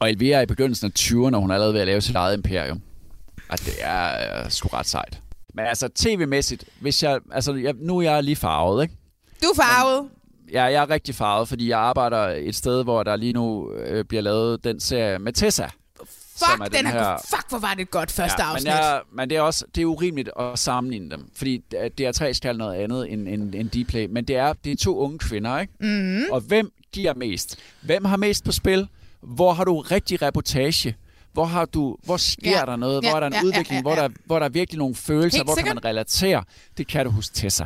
A: Og Elvira er i begyndelsen af 20'erne, og hun er allerede ved at lave sit eget imperium. Og det er øh, sgu ret sejt. Men altså tv-mæssigt, hvis jeg, altså jeg, nu er jeg lige farvet, ikke?
B: Du er farvet.
A: Ja, jeg er rigtig farvet, fordi jeg arbejder et sted, hvor der lige nu øh, bliver lavet den serie med Tessa. er
B: Fuck, den,
A: den
B: er,
A: her-
B: fuck, hvor var det et godt første
A: ja,
B: afsnit.
A: Men, jeg, men det er også det er urimeligt at sammenligne dem, fordi DR3 skal noget andet end, end, end Dplay, men det er, det er to unge kvinder, ikke? Mm. Og hvem giver mest? Hvem har mest på spil? Hvor har du rigtig reportage? Hvor, har du, hvor sker
B: Ja.
A: ja. der noget?
B: Ja,
A: Hvor er der en
B: ja, ja,
A: udvikling?
B: ja,
A: Hvor,
B: ja.
A: der, hvor der er virkelig nogle følelser?
B: Helt
A: hvor
B: sikkert.
A: kan man relatere? Det kan du hos Tessa.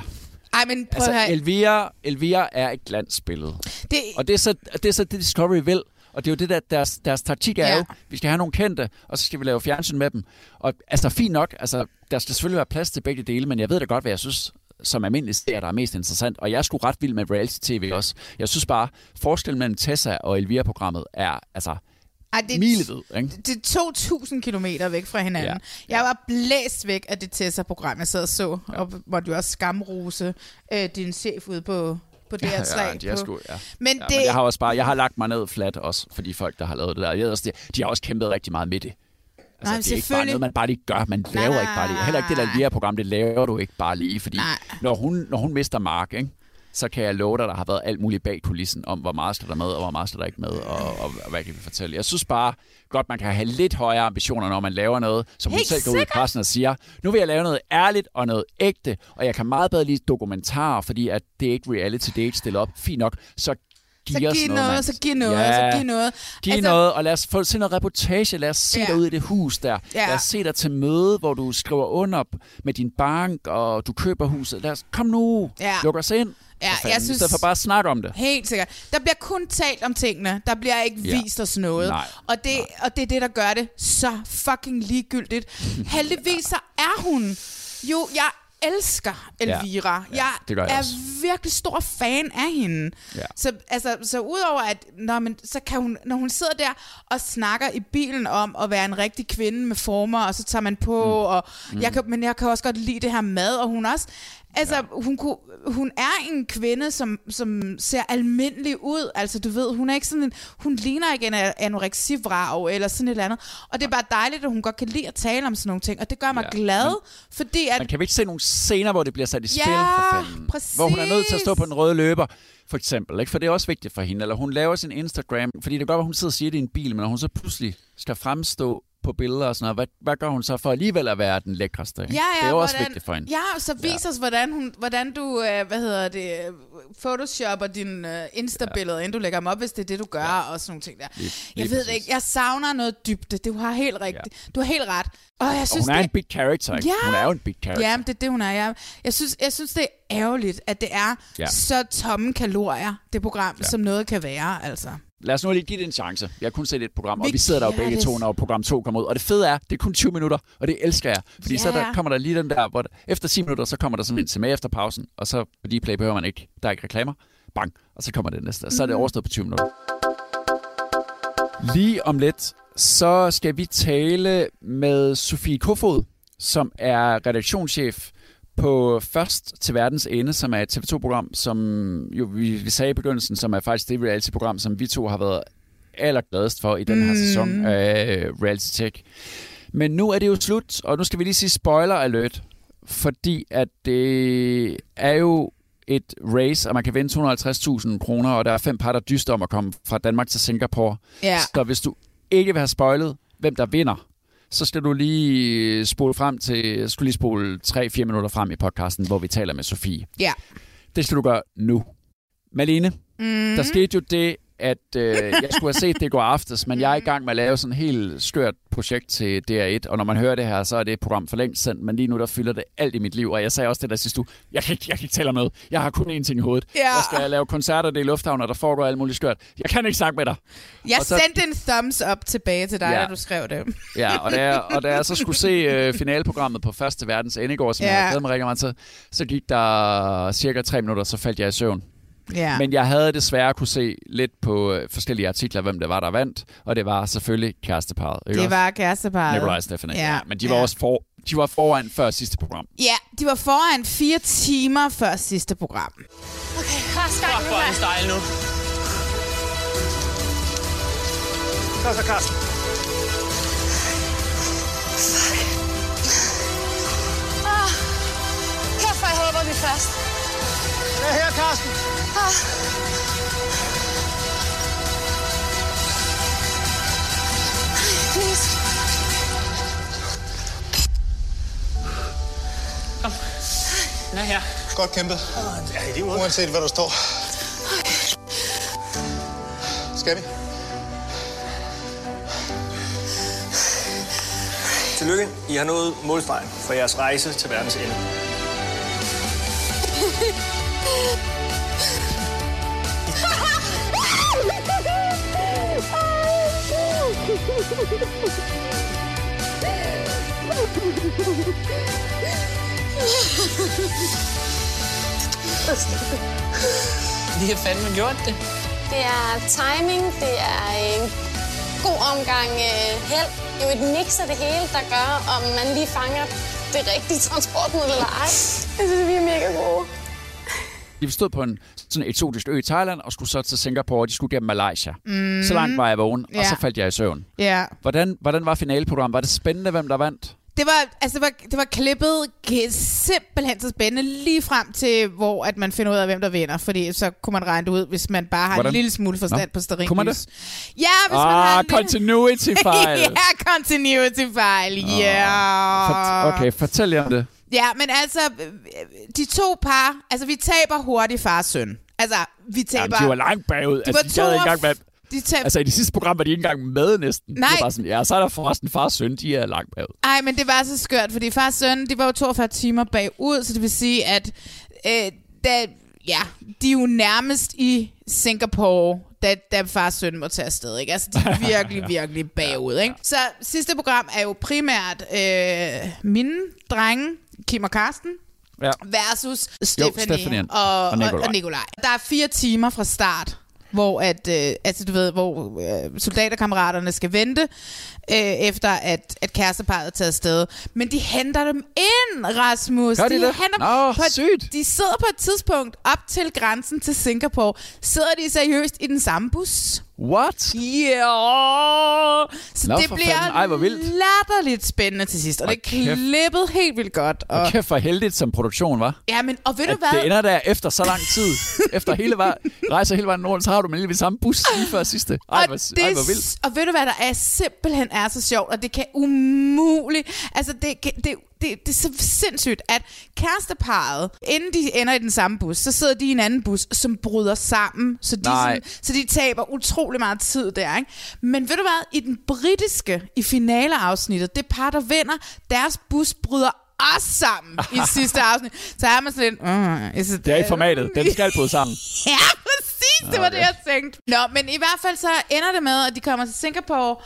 B: Ej, men prøv
A: Altså,
B: høre.
A: Elvira, Elvira er et glansbillede.
B: Det,
A: Og det er så det, er så det Discovery vil. Og det er jo det, der deres, deres taktik er
B: Ja.
A: ja. jo. Vi skal have nogle kendte, og så skal vi lave fjernsyn med dem. Og altså, fint nok. Altså, der skal selvfølgelig være plads til begge dele, men jeg ved da godt, hvad jeg synes som almindelig ser, der er mest interessant. Og jeg er sgu ret vild med reality-tv også. Jeg synes bare, forskellen mellem Tessa og Elvira-programmet er altså
B: ej, det,
A: milevid. Ikke?
B: det er 2.000 kilometer væk fra hinanden. Ja.
A: Ja.
B: Jeg var blæst væk af det Tessa-program, jeg sad og så, ja. og måtte jo også skamrose øh, din chef ude på, på DR3.
A: Ja, de er
B: på.
A: sgu, ja.
B: Men
A: Ja,
B: det,
A: men jeg har også bare, jeg har lagt mig ned flat også for de folk, der har lavet det der. Jeg også, de, de har også kæmpet rigtig meget med det. Altså,
B: Nej,
A: det er ikke bare noget, man bare lige gør. Man laver
B: nej,
A: ikke bare lige. Heller ikke det der Elvira-program, det laver du ikke bare lige. Fordi
B: Nej.
A: når hun, når hun mister Mark, ikke, så kan jeg love dig, der har været alt muligt bag kulissen om, hvor meget skal der med, og hvor meget der ikke med, og, og, og hvad kan vi fortælle. Jeg synes bare godt, man kan have lidt højere ambitioner, når man laver noget, som hun
B: Helt
A: selv går ud i pressen og siger, nu vil jeg lave noget ærligt og noget ægte, og jeg kan meget bedre lide dokumentarer, fordi at det er ikke reality, det er ikke stillet op. Fint nok, så giv
B: så
A: os
B: giv
A: noget,
B: noget,
A: mand.
B: så giv noget,
A: Ja.
B: så giv noget.
A: Giv altså, noget, og lad os få se noget reportage. Lad os se
B: Ja.
A: dig ud i det hus der.
B: Ja.
A: Lad os se dig til møde, hvor du skriver under med din bank, og du køber huset. Lad os, kom nu,
B: Ja.
A: luk os ind.
B: Ja,
A: fanden,
B: jeg synes-
A: I stedet for bare at snakke om det.
B: Helt sikkert. Der bliver kun talt om tingene. Der bliver ikke
A: Ja.
B: vist os noget.
A: Nej.
B: Og, det, og det er det, der gør det så fucking ligegyldigt. Heldigvis så er hun jo... Jeg elsker Elvira.
A: Ja,
B: jeg
A: det gør jeg
B: er
A: også.
B: virkelig stor fan af hende.
A: Ja.
B: Så, altså, så udover at når, man, så kan hun, når hun sidder der og snakker i bilen om at være en rigtig kvinde med former, og så tager man på, mm. og jeg kan, men jeg kan også godt lide det her mad, og hun også, altså ja. hun, kunne, hun er en kvinde, som, som ser almindelig ud, altså du ved, hun er ikke sådan en, hun ligner ikke en anoreksivrag eller sådan et eller andet, og det er bare dejligt, at hun godt kan lide at tale om sådan nogle ting, og det gør mig
A: Ja.
B: glad, fordi at
A: Men kan vi ikke se nogle scener, hvor det bliver sat i spil
B: Ja,
A: for fanden?
B: præcis.
A: Hvor hun er nødt til at stå på den røde løber, for eksempel. Ikke? For det er også vigtigt for hende. Eller hun laver sin Instagram, fordi det kan godt være, hun sidder og siger det i en bil, men når hun så pludselig skal fremstå på billeder og sådan noget, hvad, hvad gør hun så for alligevel at være den lækreste? Ikke?
B: Ja, ja,
A: det er jo også
B: hvordan,
A: vigtigt for hende.
B: Ja, så vis ja. os, hvordan, hun, hvordan du, øh, hvad hedder det, photoshopper dine øh, Insta-billeder, inden du lægger dem op, hvis det er det, du gør, ja. og sådan nogle ting der.
A: Lige-
B: jeg
A: lige
B: ved det
A: præcis.
B: ikke, jeg savner noget dybde, du har helt rigtigt, ja. du har helt ret. Og jeg
A: Og
B: synes,
A: hun er
B: det,
A: en big character, ikke?
B: Ja.
A: Hun er jo en big character.
B: Ja, det er det, hun er. Jeg, jeg, synes, jeg synes, det er ærgerligt, at det er ja.
A: Ja.
B: så tomme kalorier, det program, ja.
A: Ja.
B: som noget kan være, altså.
A: Lad os nu lige give det en chance. Jeg har kun set et program, og
B: Vi
A: vi sidder der jo begge
B: det.
A: to, når program 2 kommer ud. Og det fede er, det er kun 20 minutter, og det elsker jeg. Fordi
B: Ja.
A: så der, kommer der lige den der, hvor der, efter 10 minutter, så kommer der sådan en til med efter pausen, og så på de play behøver man ikke, der er ikke reklamer. Bang, og så kommer det næste. Og så er det
B: Mhm.
A: overstået på 20 minutter. Lige om lidt, så skal vi tale med Sofie Kofod, som er redaktionschef på Først til verdens ende, som er et TV2-program, som jo vi, vi sagde i begyndelsen, som er faktisk det reality-program, som vi to har været allergladest for i den her
B: Mm.
A: sæson af Reality Tech. Men nu er det jo slut, og nu skal vi lige sige spoiler alert, fordi at det er jo et race, og man kan vinde 250.000 kroner, og der er fem par, der dyster om at komme fra Danmark til Singapore.
B: Ja.
A: Så hvis du ikke vil have spoilet, hvem der vinder, så skal du lige spole frem til, skulle lige spole 3-4 minutter frem i podcasten, hvor vi taler med Sofie.
B: Ja.
A: Det skal du gøre nu. Malene,
B: Mm.
A: der skete jo det, at øh, jeg skulle have set det i går aftes, men jeg er i gang med at lave sådan et helt skørt projekt til DR1, og når man hører det her, så er det et program for længst sendt, men lige nu der fylder det alt i mit liv, og jeg sagde også det der sidste uge, jeg kan ikke, jeg kan ikke tale om noget, jeg har kun én ting i hovedet.
B: Ja.
A: Jeg skal lave koncerter det er i lufthavn, og der foregår alt muligt skørt. Jeg kan ikke snakke med dig.
B: Jeg
A: Og så-
B: sendte en thumbs up tilbage til dig,
A: Ja.
B: da du skrev det.
A: Ja, og da jeg, og da jeg så skulle se øh, finaleprogrammet på første verdens ende i går, som
B: Ja.
A: jeg havde mig rigtig meget til, så gik der cirka tre minutter, så faldt jeg i søvn.
B: Ja.
A: Men jeg havde desværre kunne se lidt på øh, forskellige artikler, hvem det var, der vandt. Og det var selvfølgelig kæresteparret. ikke
B: det
A: også?
B: var kæresteparret.
A: Nikolaj og Stephanie.
B: Ja.
A: Ja. Men de var
B: Ja.
A: også for, de var foran før sidste program.
B: Ja, de var foran fire timer før sidste program.
D: Okay, Karsten, gang nu her.
F: style nu. Kom så, Carsten.
D: Ah, kæft, hvor jeg håber, vi er
F: Det er her, Carsten.
D: Ah. Please.
F: Den er her.
G: Godt kæmpet.
F: Ja, i lige måde.
G: Uanset hvad der står. Skal vi?
F: Tillykke. I har nået målstregen for jeres rejse til verdens ende.
H: Vi har fandme gjort det.
D: Det er timing, det er en god omgang øh, held. Det er jo et mix af det hele, der gør, om man lige fanger det rigtige transportmiddel eller ej. Jeg synes, vi er mega gode.
A: De stod på en sådan eksotisk ø i Thailand, og skulle så til Singapore, og de skulle gennem Malaysia. Mm. Så langt var jeg vågen, og
B: Ja.
A: så faldt jeg i søvn.
B: Ja.
A: Hvordan, hvordan var finaleprogrammet? Var det spændende, hvem der vandt?
B: Det var, altså, det var, det var klippet simpelthen så spændende lige frem til, hvor at man finder ud af, hvem der vinder. Fordi så kunne man regne det ud, hvis man bare har
A: Hvordan?
B: en lille smule forstand
A: Nå.
B: på stearinlys.
A: Kunne man det?
B: Ja, hvis man har
A: Ah,
B: en lille...
A: continuity-fejl.
B: ja, continuity-fejl, ja.
A: Fort- Okay, fortæl jer om det.
B: Ja, men altså, øh, de to par, altså vi taber hurtigt far og søn. Altså, vi taber...
A: Jamen, de var langt bagud.
B: De
A: altså,
B: var
A: de gad ikke engang med,
B: De taber...
A: altså, i de sidste program var de ikke engang med næsten.
B: Nej.
A: Det var sådan, ja, så er der forresten far og søn, de er langt bagud.
B: Ej, men det var så skørt, fordi far og søn, de var jo 42 timer bagud, så det vil sige, at øh, da, ja, de er jo nærmest i Singapore, da, da far og søn må tage afsted. Ikke? Altså, de er virkelig, virkelig bagud. Ikke? Så sidste program er jo primært øh, mine drenge, Kim og Karsten,
A: Ja.
B: versus Stephanie,
A: Stephanie
B: og,
A: og Nikolaj.
B: og Nikolaj. Der er fire timer fra start, hvor at, øh, altså du ved, hvor øh, soldaterkammeraterne skal vente, øh, efter at, at kæresteparret er taget afsted. Men de henter dem ind, Rasmus.
A: Gør de det?
B: henter
A: Nå,
B: på,
A: sygt.
B: De sidder på et tidspunkt op til grænsen til Singapore. Sidder de seriøst i den samme bus?
A: What?
B: Ja! Så
A: Nå,
B: det bliver
A: fanden. Ej, hvor vildt.
B: latterligt spændende til sidst. Og
A: Hold
B: det er klippet helt vildt godt. Og,
A: Og kæft for heldigt som produktion, var.
B: ja, men, og ved du
A: At
B: hvad?
A: det ender der efter så lang tid. efter hele vej, rejser hele vejen rundt, så har du med lige ved samme bus lige før sidste. Ej,
B: og,
A: hvor,
B: det,
A: ej, hvor vildt.
B: og ved du hvad, der er simpelthen er så sjovt, og det kan umuligt, altså det, det, det, det, er så sindssygt, at kæresteparret, inden de ender i den samme bus, så sidder de i en anden bus, som bryder sammen, så de, sådan, så de taber utrolig meget tid der. Ikke? Men ved du hvad, i den britiske, i finaleafsnittet, det par, der vinder, deres bus bryder også sammen i sidste afsnit. Så er man sådan lidt... Uh, is it
A: Det er i formatet. Den skal bryde sammen.
B: Ja, præcis. Det var det, jeg tænkte. Nå, men i hvert fald så ender det med, at de kommer til Singapore,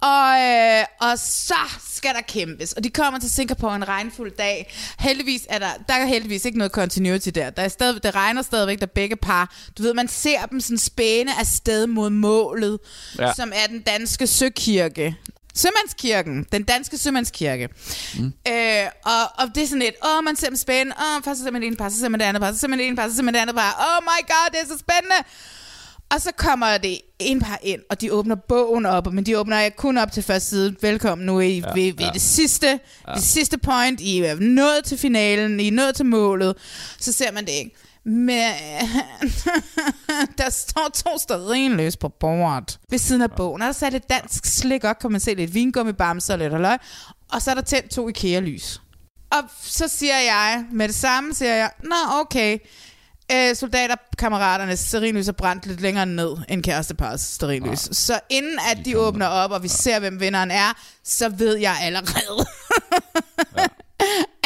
B: og, øh, og så skal der kæmpes. Og de kommer til Singapore en regnfuld dag. Heldigvis er der, der er heldigvis ikke noget continuity der. der er stadig, det regner stadigvæk, der begge par. Du ved, man ser dem sådan spæne afsted mod målet, ja. Som er den danske søkirke. Sømandskirken, den danske sømandskirke. Mm. Øh, og, og det er sådan et, åh, man ser dem spændende, åh, først så ser man det ene par, så ser man det andet par, så ser man det ene par, så ser man det andet par, oh my god, det er så spændende. Og så kommer det en par ind, og de åbner bogen op, men de åbner kun op til første side. Velkommen, nu er I ja, ved, ved ja. det sidste, ja. det sidste point. I er nået til finalen, I er nået til målet. Så ser man det ikke. Men der står to stearinløs på bordet. Ved siden af bogen er der sat et dansk slik op, kan man se lidt vingummibamser og lidt halløj. Og så er der tændt to IKEA-lys. Og så siger jeg, med det samme siger jeg, nå okay, øh, soldaterkammeraternes sterinlys er brændt lidt længere ned end kæresteparets sterinlys. Ja. Så inden at de åbner op, og vi ser, hvem vinderen er, så ved jeg allerede,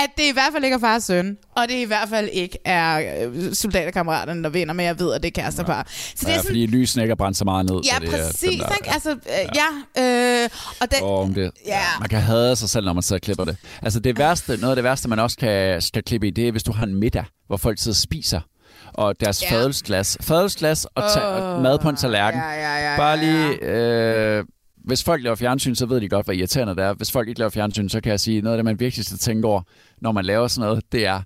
B: at det i hvert fald ikke er fars søn, og det i hvert fald ikke er øh, soldaterkammeraterne, der vinder, men jeg ved, at det er kærestepar. Ja.
A: Så det er sådan, fordi lysene ikke er brændt så meget ned.
B: Ja,
A: så det
B: præcis.
A: Er den der,
B: ikke? Altså, øh, ja. Øh, og den,
A: Oh, det,
B: ja.
A: Man kan hade sig selv, når man sidder og klipper det. Altså det værste, noget af det værste, man også kan, skal klippe i, det er, hvis du har en middag, hvor folk sidder og spiser og deres
B: Ja.
A: fadelsglas. Fadelsglas og, ta- og mad på en tallerken.
B: Ja, ja, ja,
A: Bare lige... Øh, hvis folk laver fjernsyn, så ved de godt, hvor irriterende det er. Hvis folk ikke laver fjernsyn, så kan jeg sige, noget af det, man virkelig skal tænke over, når man laver sådan noget, det er,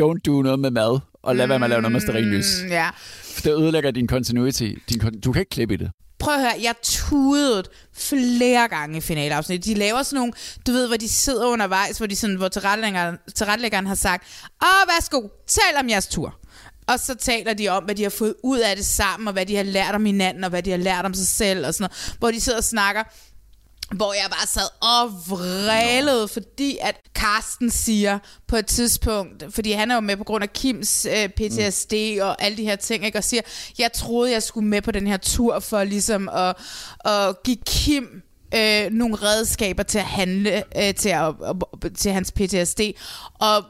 A: don't do noget med mad, og lad være med at lave noget med stearinlys.
B: Mm, ja.
A: For Det ødelægger din continuity. Din, du kan ikke klippe i det.
B: Prøv at høre, jeg tudede flere gange i finaleafsnit. De laver sådan nogle, du ved, hvor de sidder undervejs, hvor, de sådan, hvor tilrettelæggeren, tilrettelæggeren har sagt, åh, værsgo, tal om jeres tur. Og så taler de om, hvad de har fået ud af det sammen, og hvad de har lært om hinanden, og hvad de har lært om sig selv, og sådan noget. Hvor de sidder og snakker, hvor jeg bare sad og vrælede, fordi at Karsten siger på et tidspunkt, fordi han er jo med på grund af Kims øh, PTSD mm. og alle de her ting, ikke? og siger, jeg troede, jeg skulle med på den her tur for ligesom at, at give Kim øh, nogle redskaber til at handle øh, til, at, til hans PTSD, og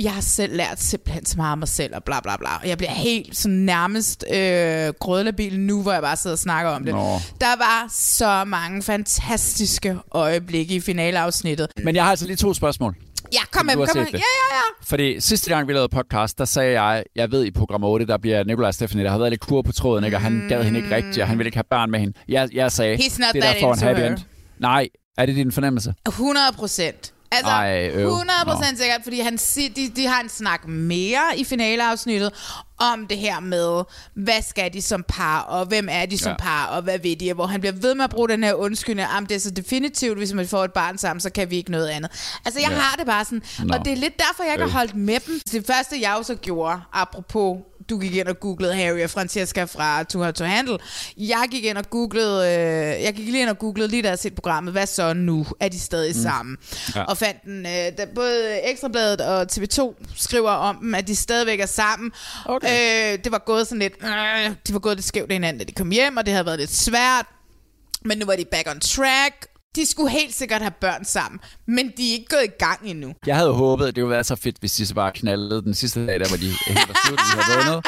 B: jeg har selv lært simpelthen så meget om mig selv, og bla bla bla. Og jeg bliver helt sådan nærmest øh, grødlabil nu, hvor jeg bare sidder og snakker om det.
A: Nå.
B: Der var så mange fantastiske øjeblikke i finaleafsnittet.
A: Men jeg har altså lige to spørgsmål.
B: Ja, kom med, kom med. Ja, ja, ja.
A: Fordi sidste gang, vi lavede podcast, der sagde jeg, jeg ved i program 8, der bliver Nikolaj Stephanie, der har været lidt kur på tråden, ikke? og han gad hende ikke rigtigt, og han ville ikke have børn med hende. Jeg, jeg sagde,
B: He's not
A: det er der får en happy
B: her.
A: end. Nej, er det din fornemmelse?
B: 100 procent. Altså,
A: Ej, øv.
B: 100 procent sikkert, fordi han de, de har en snak mere i finaleafsnittet om det her med, hvad skal de som par, og hvem er de som
A: Ja.
B: par, og hvad ved de, hvor han bliver ved med at bruge den her undskyldning, om det er så definitivt, hvis man får et barn sammen, så kan vi ikke noget andet. Altså, jeg
A: Ja.
B: har det bare sådan,
A: Nå.
B: og det er lidt derfor, jeg ikke har
A: Øv.
B: holdt med dem. Det første, jeg jo så gjorde, apropos du gik ind og googlede Harry og Francesca fra Too Hot to Handle. Jeg gik ind og googlede, øh, jeg gik lige ind og googlede lige da jeg set programmet, hvad så nu? Er de stadig mm. sammen?
A: Ja.
B: Og fandt den, øh, der, både Ekstrabladet og TV2 skriver om dem, at de stadigvæk er sammen. Okay. Øh, det var gået sådan lidt, øh, de var gået lidt skævt hinanden, da de kom hjem, og det havde været lidt svært. Men nu var de back on track. De skulle helt sikkert have børn sammen, men de er ikke gået i gang endnu.
A: Jeg havde håbet, at det ville være så fedt, hvis de så bare knaldede den sidste dag, der hvor de helt var slut, de havde vundet.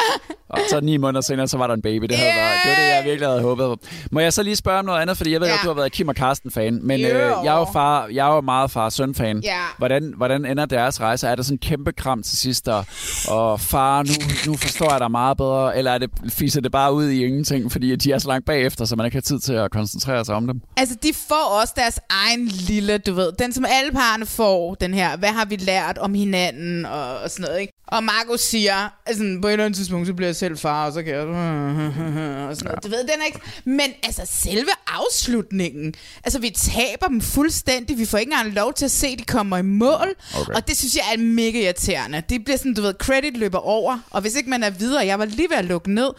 A: Og så ni måneder senere, så var der en baby. Det, havde været, det var det, jeg virkelig havde håbet på. Må jeg så lige spørge om noget andet, fordi jeg ved
B: Ja.
A: godt, du har været Kim og Karsten-fan, men øh, jeg er jo far, jeg er jo meget far-søn-fan.
B: Ja.
A: Hvordan, hvordan ender deres rejse? Er der sådan en kæmpe kram til sidst, og, og far, nu, nu forstår jeg dig meget bedre, eller er det, fiser det bare ud i ingenting, fordi de er så langt bagefter, så man ikke har tid til at koncentrere sig om dem?
B: Altså, de får også deres egen lille, du ved, den som alle parerne får, den her, hvad har vi lært om hinanden, og, og sådan noget, ikke? Og Marco siger, altså, på et eller andet tidspunkt, så bliver selv far, og så kan jeg, og sådan noget. Du ved, den ikke, men altså, selve afslutningen, altså, vi taber dem fuldstændig, vi får ikke engang lov til at se, at de kommer i mål,
A: Okay.
B: og det synes jeg er mega irriterende. Det bliver sådan, du ved, credit løber over, og hvis ikke man er videre, jeg var lige ved at lukke ned,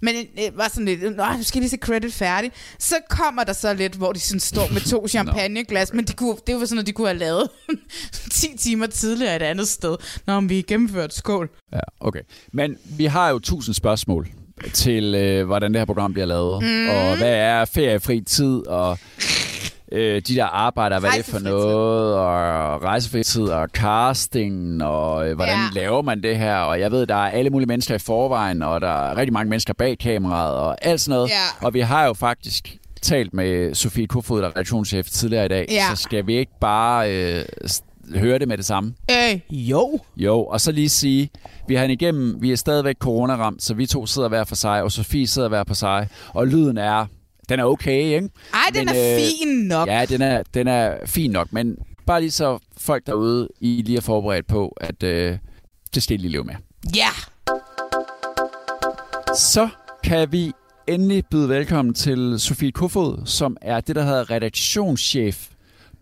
B: men øh, var sådan lidt, nå, nu skal lige se credit færdig, så kommer der så lidt, hvor de sådan står med to champagneglas, men de kunne, det var sådan noget, de kunne have lavet 10 timer tidligere et andet sted, når vi gennemført skål.
A: Ja, okay. Men vi har jo tusind spørgsmål til, øh, hvordan det her program bliver lavet. Mm. Og hvad er feriefri tid, og øh, de der arbejder, hvad det er for
B: Rejsefri
A: noget, og rejsefri tid, og casting, og øh, hvordan
B: Ja.
A: laver man det her. Og jeg ved, der er alle mulige mennesker i forvejen, og der er rigtig mange mennesker bag kameraet, og alt sådan noget.
B: Ja.
A: Og vi har jo faktisk talt med Sofie Kofod, der er redaktionschef tidligere i dag.
B: Ja.
A: Så skal vi ikke bare øh, høre det med det samme?
B: Øh, jo.
A: Jo, og så lige sige, vi har hende igennem, vi er stadigvæk coronaramt, så vi to sidder hver for sig, og Sofie sidder hver for sig, og lyden er, den er okay, ikke?
B: Ej, den
A: Men,
B: er
A: øh,
B: fin nok.
A: Ja, den er, den er fin nok, men bare lige så folk derude, I lige er forberedt på, at øh, det skal I lige leve med.
B: Ja.
A: Så kan vi endelig byde velkommen til Sofie Kofod, som er det, der hedder redaktionschef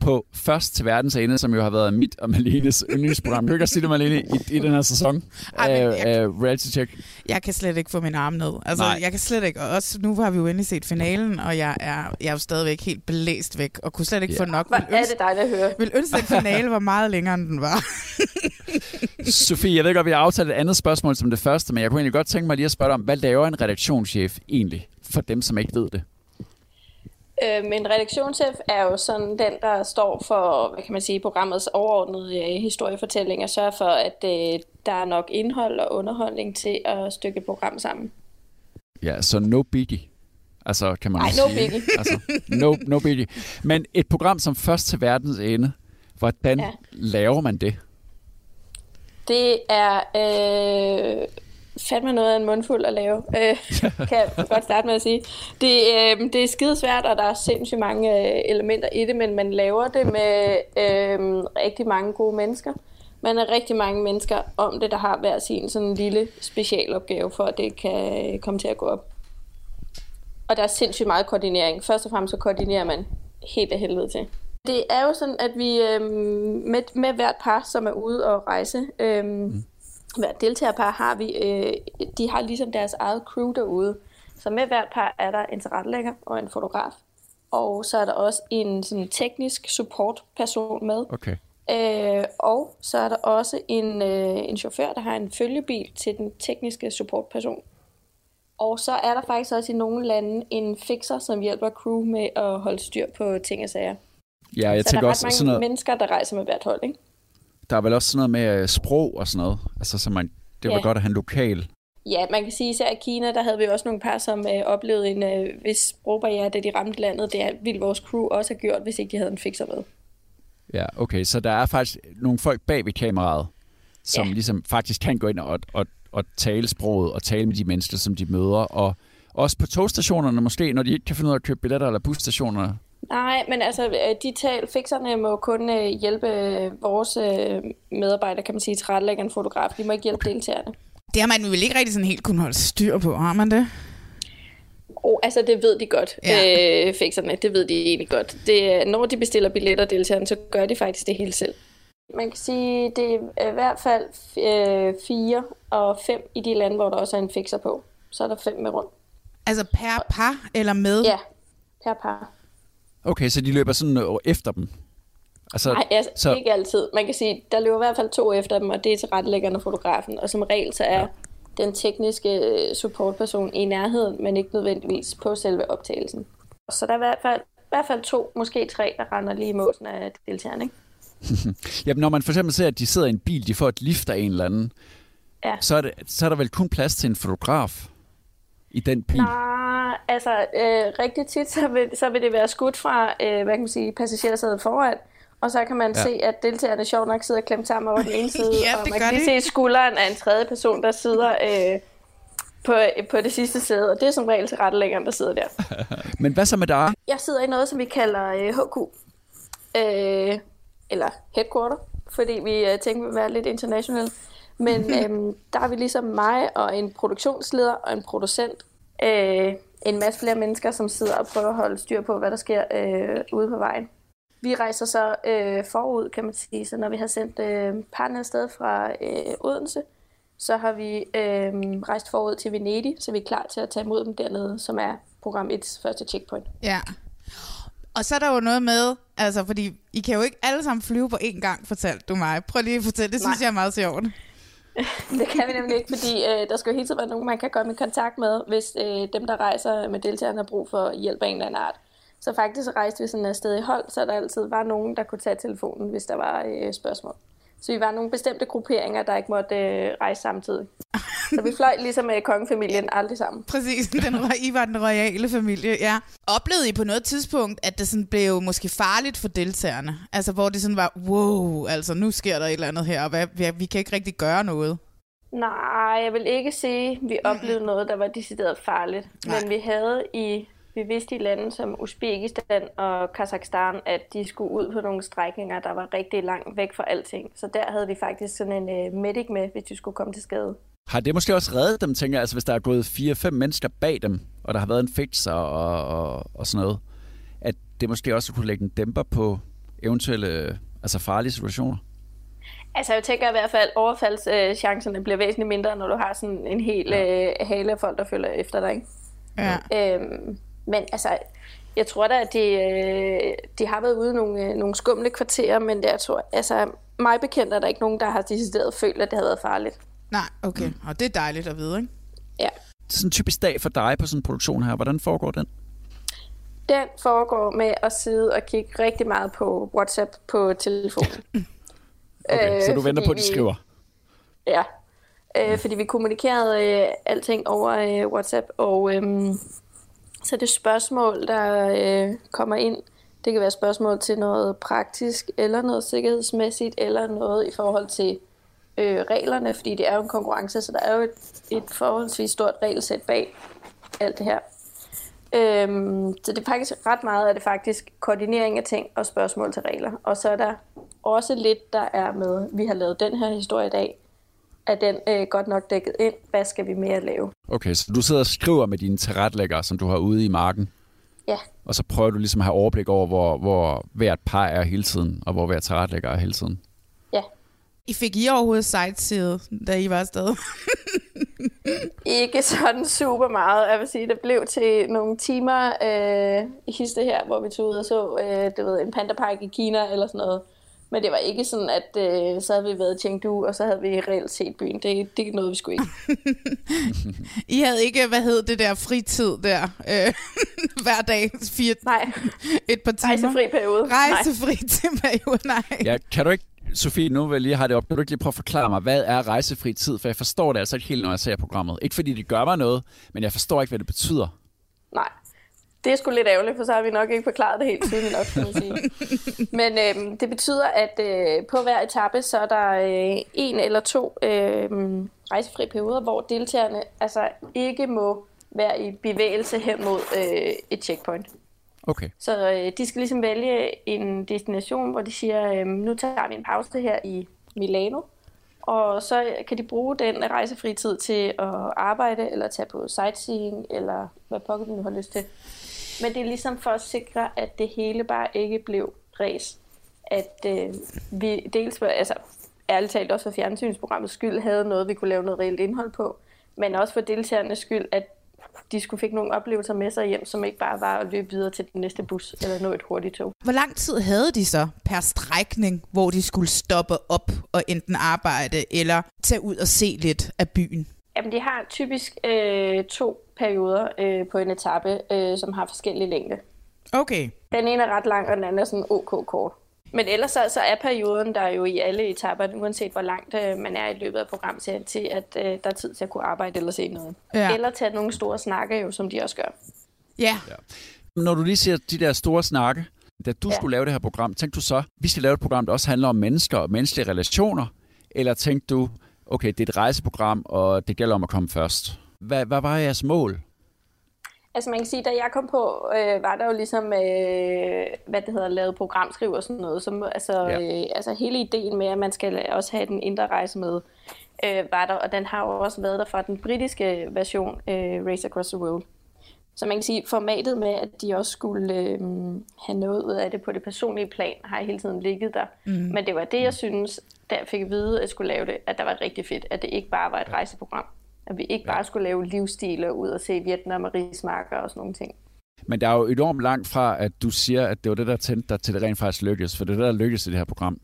A: på Først til verdens ende, som jo har været mit og Malenes yndlingsprogram. Kan du ikke også sige det, Malene, i, i den her sæson
B: Ej,
A: af,
B: jeg-
A: af Reality Check?
B: Jeg kan slet ikke få min arm ned. Altså,
A: Nej.
B: jeg kan slet ikke. Og også nu har vi jo endelig set finalen, og jeg er, jeg er jo stadigvæk helt blæst væk, og kunne slet ikke
A: Ja.
B: få nok.
D: Hvor
B: Vil
D: er det dejligt at høre.
B: Vil ønske, at finalen var meget længere, end den var.
A: Sofie, jeg ved godt, vi har aftalt et andet spørgsmål som det første, men jeg kunne egentlig godt tænke mig lige at spørge dig om, hvad laver en redaktionschef egentlig, for dem, som ikke ved det?
I: Øh, men redaktionschef er jo sådan den, der står for, hvad kan man sige, programmets overordnede øh, historiefortælling og sørger for, at øh, der er nok indhold og underholdning til at stykke et program sammen.
A: Ja, så no biggie. Altså, kan man sige.
I: no biggie.
A: Altså, no, no biggie. Men et program som Først til verdens ende, hvordan ja. laver man det?
I: Det er øh, fandme noget af en mundfuld at lave, øh, kan jeg godt starte med at sige. Det, øh, det er skide svært, og der er sindssygt mange øh, elementer i det, men man laver det med øh, rigtig mange gode mennesker. Man er rigtig mange mennesker om det, der har hver sin sådan en lille specialopgave, for at det kan komme til at gå op. Og der er sindssygt meget koordinering. Først og fremmest så koordinerer man helt af helvede til. Det er jo sådan, at vi øh, med, med hvert par, som er ude og rejse, øh, mm. Hvert deltagerpar har vi, øh, de har ligesom deres eget crew derude. Så med hvert par er der en tilrettelægger og en fotograf. Og så er der også en sådan teknisk support-person med.
A: Okay.
I: Øh, og så er der også en, øh, en chauffør, der har en følgebil til den tekniske supportperson. Og så er der faktisk også i nogle lande en fixer, som hjælper crew med at holde styr på ting og sager.
A: Ja, jeg
I: så
A: tænker
I: der er
A: også
I: mange
A: sådan noget,
I: mennesker, der rejser med hvert hold, ikke?
A: Der er vel også sådan noget med øh, sprog og sådan noget. Altså, så man, det var
I: Ja.
A: godt at have en lokal.
I: Ja, man kan sige, især i Kina, der havde vi også nogle par, som øh, oplevede en øh, vis sprogbarriere, da de ramte landet. Det ville vores crew også have gjort, hvis ikke de havde en fixer med.
A: Ja, okay. Så der er faktisk nogle folk bag ved kameraet, som
I: Ja.
A: ligesom faktisk kan gå ind og, og, og tale sproget og tale med de mennesker, som de møder. Og også på togstationerne måske, når de ikke kan finde ud af at købe billetter, eller busstationer.
I: Nej, men altså, øh, de tal, fixerne må kun øh, hjælpe øh, vores medarbejdere, kan man sige, tilrettelægger en fotograf. De må ikke hjælpe deltagerne.
B: Det har man vel ikke rigtig sådan helt kunne holde styr på, har man det?
I: Oh, altså, det ved de godt,
B: Ja.
I: øh, fixerne. Det ved de egentlig godt. Det, når de bestiller billetter deltagerne, så gør de faktisk det hele selv. Man kan sige, det er i hvert fald øh, fire og fem i de lande, hvor der også er en fixer på. Så er der fem med rundt.
B: Altså per par eller med?
I: Ja, per par.
A: Okay, så de løber sådan øh, efter dem. Altså,
I: Nej, altså,
A: så,
I: ikke altid. Man kan sige, der løber i hvert fald to efter dem, og det er til rettelæggerne og fotografen. Og som regel så er ja. den tekniske øh, supportperson i nærheden, men ikke nødvendigvis på selve optagelsen. Så der er i hvert fald, i hvert fald to, måske tre, der render lige i måsen af deltagerne. Ikke?
A: Jamen, når man for eksempel ser, at de sidder i en bil, de får et lift af en eller anden,
I: Ja.
A: så er, det, så er der vel kun plads til en fotograf i den bil.
I: Nej, altså øh, rigtig tit, så vil, så vil det være skudt fra, øh, hvad kan man sige, passagersædet foran, og så kan man
A: Ja.
I: se, at deltagerne sjovt nok sidder klemt sammen over den ene side,
B: Ja,
I: og man kan lige se skulderen af en tredje person, der sidder øh, på, på det sidste sæde, og det er som regel til rettelæggeren, der sidder der.
A: Men hvad så med dig?
I: Jeg sidder i noget, som vi kalder øh, HQ, øh, eller headquarter, fordi vi øh, tænker, vi vil være lidt international. Men øh, der er vi ligesom mig og en produktionsleder og en producent. Øh, en masse flere mennesker, som sidder og prøver at holde styr på, hvad der sker øh, ude på vejen. Vi rejser så øh, forud, kan man sige. Så når vi har sendt øh, parne afsted fra øh, Odense, så har vi øh, rejst forud til Venedig, så vi er klar til at tage imod dem dernede, som er program 1's første checkpoint.
B: Ja. Og så er der jo noget med, altså fordi I kan jo ikke alle sammen flyve på én gang, fortalte du mig. Prøv lige at fortælle, det synes
I: Nej.
B: jeg er meget sjovt.
I: Det kan vi nemlig ikke, fordi øh, der skal jo hele tiden være nogen, man kan komme i kontakt med, hvis øh, dem, der rejser med deltagerne, har brug for hjælp af en eller anden art. Så faktisk rejste vi sådan afsted i hold, så der altid var nogen, der kunne tage telefonen, hvis der var øh, spørgsmål. Så vi var nogle bestemte grupperinger, der ikke måtte øh, rejse samtidig. Så vi fløj ligesom med kongefamilien aldrig sammen.
B: Præcis, den, I var den royale familie, ja. Oplevede I på noget tidspunkt, at det sådan blev måske farligt for deltagerne? Altså hvor det sådan var, wow, altså nu sker der et eller andet her, og hvad, vi, vi kan ikke rigtig gøre noget.
I: Nej, jeg vil ikke sige, at vi oplevede noget, der var decideret farligt.
B: Nej.
I: Men vi havde i, vi vidste i lande som Uzbekistan og Kazakhstan, at de skulle ud på nogle strækninger, der var rigtig langt væk fra alting. Så der havde vi faktisk sådan en uh, medic med, hvis de skulle komme til skade.
A: Har det måske også reddet dem, tænker jeg, altså hvis der er gået fire-fem mennesker bag dem, og der har været en fixer og, og, og sådan noget, at det måske også kunne lægge en dæmper på eventuelle altså farlige situationer?
I: Altså jeg tænker i hvert fald, at overfaldschancerne bliver væsentligt mindre, når du har sådan en hel ja. øh, hale af folk, der følger efter dig. Ikke?
B: Ja.
I: Øhm, men altså, jeg tror da, at de, øh, de har været ude i nogle, øh, nogle skumle kvarterer, men det, jeg tror, altså, mig bekendt er der ikke nogen, der har decideret følt, at det havde været farligt.
B: Nej, okay. Og det er dejligt at vide, ikke?
I: Ja.
A: Sådan en typisk dag for dig på sådan en produktion her. Hvordan foregår den?
I: Den foregår med at sidde og kigge rigtig meget på WhatsApp på telefonen.
A: Okay, så du venter
I: fordi
A: på, at de
I: vi-
A: skriver?
I: Ja, øh, fordi vi kommunikerede øh, alting over øh, WhatsApp, og øh, så det spørgsmål, der øh, kommer ind, det kan være spørgsmål til noget praktisk, eller noget sikkerhedsmæssigt, eller noget i forhold til øh, reglerne, fordi det er jo en konkurrence, så der er jo et, et forholdsvis stort regelsæt bag alt det her. Øhm, så det er faktisk ret meget, at det faktisk koordinering af ting og spørgsmål til regler. Og så er der også lidt, der er med, vi har lavet den her historie i dag, er den øh, godt nok dækket ind. Hvad skal vi mere lave?
A: Okay, så du sidder og skriver med dine tilretlæggere, som du har ude i marken,
I: Ja,
A: og så prøver du ligesom at have overblik over, hvor, hvor hvert par er hele tiden, og hvor hvert tilretlægger er hele tiden.
I: ja.
B: I fik I overhovedet sightseet, da I var afsted?
I: Ikke sådan super meget. Jeg vil sige, det blev til nogle timer øh, i histe her, hvor vi tog ud og så øh, du ved, en pandapark i Kina eller sådan noget. Men det var ikke sådan, at øh, så havde vi været i Chengdu, og så havde vi reelt set byen. Det, det nåede vi sgu ikke.
B: I havde ikke, hvad hed det der, fritid der, øh, hver dag, fire,
I: Nej.
B: et par timer?
I: Rejsefri periode.
B: Rejsefri til periode, nej.
A: Ja, kan du ikke, Sofie, nu vil jeg lige have det op, kan du ikke lige prøve at forklare mig, hvad er rejsefri tid? For jeg forstår det altså ikke helt, når jeg ser programmet. Ikke fordi det gør mig noget, men jeg forstår ikke, hvad det betyder.
I: Nej. Det er sgu lidt ærgerligt, for så har vi nok ikke forklaret det helt tydeligt nok, kan man sige. Men øhm, det betyder, at øh, på hver etape, så er der øh, en eller to øh, rejsefri perioder, hvor deltagerne altså ikke må være i bevægelse hen mod øh, et checkpoint.
A: Okay.
I: Så øh, de skal ligesom vælge en destination, hvor de siger, øh, nu tager vi en pause her i Milano, og så kan de bruge den rejsefri tid til at arbejde, eller tage på sightseeing, eller hvad pokker de nu har lyst til. Men det er ligesom for at sikre, at det hele bare ikke blev ræs. At øh, vi dels, for- altså ærligt talt også for fjernsynsprogrammets skyld, havde noget, vi kunne lave noget reelt indhold på, men også for deltagernes skyld, at de skulle fik nogle oplevelser med sig hjem, som ikke bare var at løbe videre til den næste bus, eller nå et hurtigt tog.
B: Hvor lang tid havde de så per strækning, hvor de skulle stoppe op og enten arbejde eller tage ud og se lidt af byen?
I: Jamen, de har typisk øh, to perioder øh, på en etape, øh, som har forskellige længde.
B: Okay.
I: Den ene er ret lang, og den anden er sådan OK kort. Men ellers så, så er perioden der jo i alle etapper, uanset hvor langt øh, man er i løbet af programserien, til at øh, der er tid til at kunne arbejde eller se noget.
B: Ja.
I: Eller tage nogle store snakke, jo, som de også gør.
B: Ja.
A: Når du lige siger de der store snakke, da du ja.
I: Ja.
A: skulle lave det her program, tænkte du så, vi skal lave et program, der også handler om mennesker og menneskelige relationer? Eller tænkte du, okay, det er et rejseprogram, og det gælder om at komme først? Hvad, hvad var jeres mål?
I: Altså man kan sige, da jeg kom på, øh, var der jo ligesom, øh, hvad det hedder, lavet programskriv og sådan noget. Som, altså,
A: Ja.
I: øh, altså hele ideen med, at man skal også have den indre rejse med, øh, var der, og den har jo også været der fra den britiske version, øh, Race Across the World. Så man kan sige, formatet med, at de også skulle øh, have noget ud af det på det personlige plan, har hele tiden ligget der.
B: Mm.
I: Men det var det, jeg synes, da jeg fik at vide, at jeg skulle lave det, at der var rigtig fedt, at det ikke bare var et rejseprogram. At vi ikke bare skulle lave livsstiler ud og se Vietnam og rismarker og sådan nogle ting.
A: Men der er jo enormt langt fra, at du siger, at det var det, der tændte dig til, det rent faktisk lykkes. For det er det, der lykkes i det her program.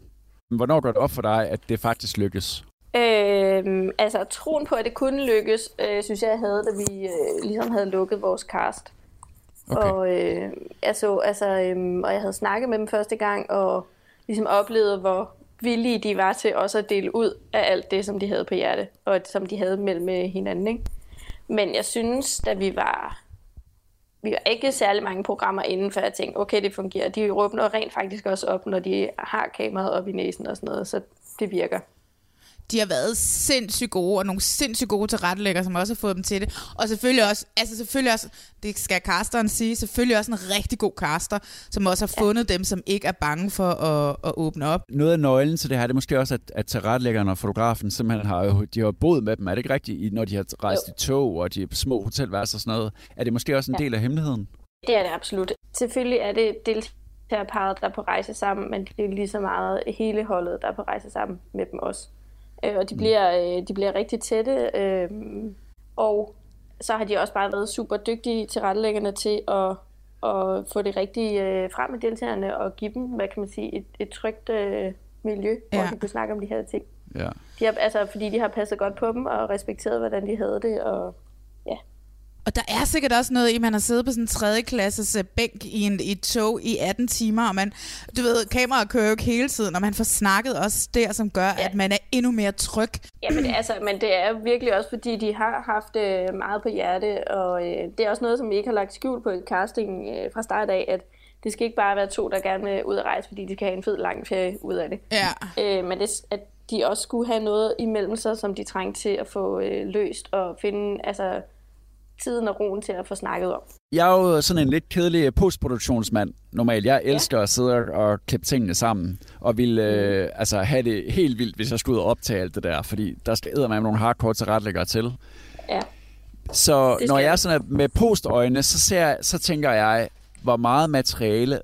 A: Men hvornår går det op for dig, at det faktisk lykkes?
I: Øhm, altså, troen på, at det kunne lykkes, øh, synes jeg, jeg havde, da vi øh, ligesom havde lukket vores cast.
A: Okay.
I: Og, øh, jeg så, altså, øhm, og jeg havde snakket med dem første gang, og ligesom oplevet, hvor villige de var til også at dele ud af alt det, som de havde på hjerte, og som de havde mellem øh, hinanden. Ikke? Men jeg synes, da vi var... Vi var ikke særlig mange programmer inden, for jeg tænkte, okay, det fungerer. De råbner rent faktisk også op, når de har kameraet op i næsen og sådan noget, så det virker.
B: De har været sindssygt gode, og nogle sindssygt gode tilrettelæggere, som også har fået dem til det. Og selvfølgelig også, altså selvfølgelig også, det skal casteren sige, selvfølgelig også en rigtig god caster, som også har fundet dem, som ikke er bange for at, at åbne op.
A: Noget af nøglen til det her, det er måske også, at, at tilrettelæggeren og fotografen simpelthen har, jo- de har jo boet med dem. Er det ikke rigtigt, i- når de har rejst i tog, og de er på små hotelværelser og sådan noget? Er det måske også en
I: Ja.
A: del af hemmeligheden?
I: Det er det absolut. Selvfølgelig er det deltagerparet, der er på rejse sammen, men det er lige så meget hele holdet, der er på rejse sammen med dem også. Øh, og de bliver, øh, de bliver rigtig tætte, øh, og så har de også bare været super dygtige til rettelæggerne til at, at få det rigtige øh, frem med deltagerne og give dem, hvad kan man sige, et, et trygt, øh, miljø, hvor
B: Ja.
I: de kunne snakke om de her ting.
A: Ja.
I: De har, altså, fordi de har passet godt på dem og respekteret, hvordan de havde det. Og.
B: Og der er sikkert også noget i, at man har siddet på sådan en tredje klasses øh, bænk i, en, i et tog i 18 timer, og man, du ved, kameraet kører jo ikke hele tiden, og man får snakket også der, som gør, ja. at man er endnu mere tryg.
I: Ja, men, altså, men det er virkelig også, fordi de har haft øh, meget på hjerte, og øh, det er også noget, som vi ikke har lagt skjul på i casting øh, fra start af, at det skal ikke bare være to, der gerne vil ud at rejse, fordi de kan have en fed lang ferie ud af det.
B: Ja.
I: Øh, men det, at de også skulle have noget imellem sig, som de trængte til at få øh, løst og finde altså, tiden og roen til at få snakket om.
A: Jeg er jo sådan en lidt kedelig postproduktionsmand normalt. Jeg elsker ja. at sidde og klippe tingene sammen, og vil øh, altså have det helt vildt, hvis jeg skulle ud og optage alt det der, fordi der skal med nogle hardcore tilrettelæggere til.
I: Ja.
A: Så når jeg er sådan med postøjne, så, ser, jeg- så tænker jeg, hvor meget materiale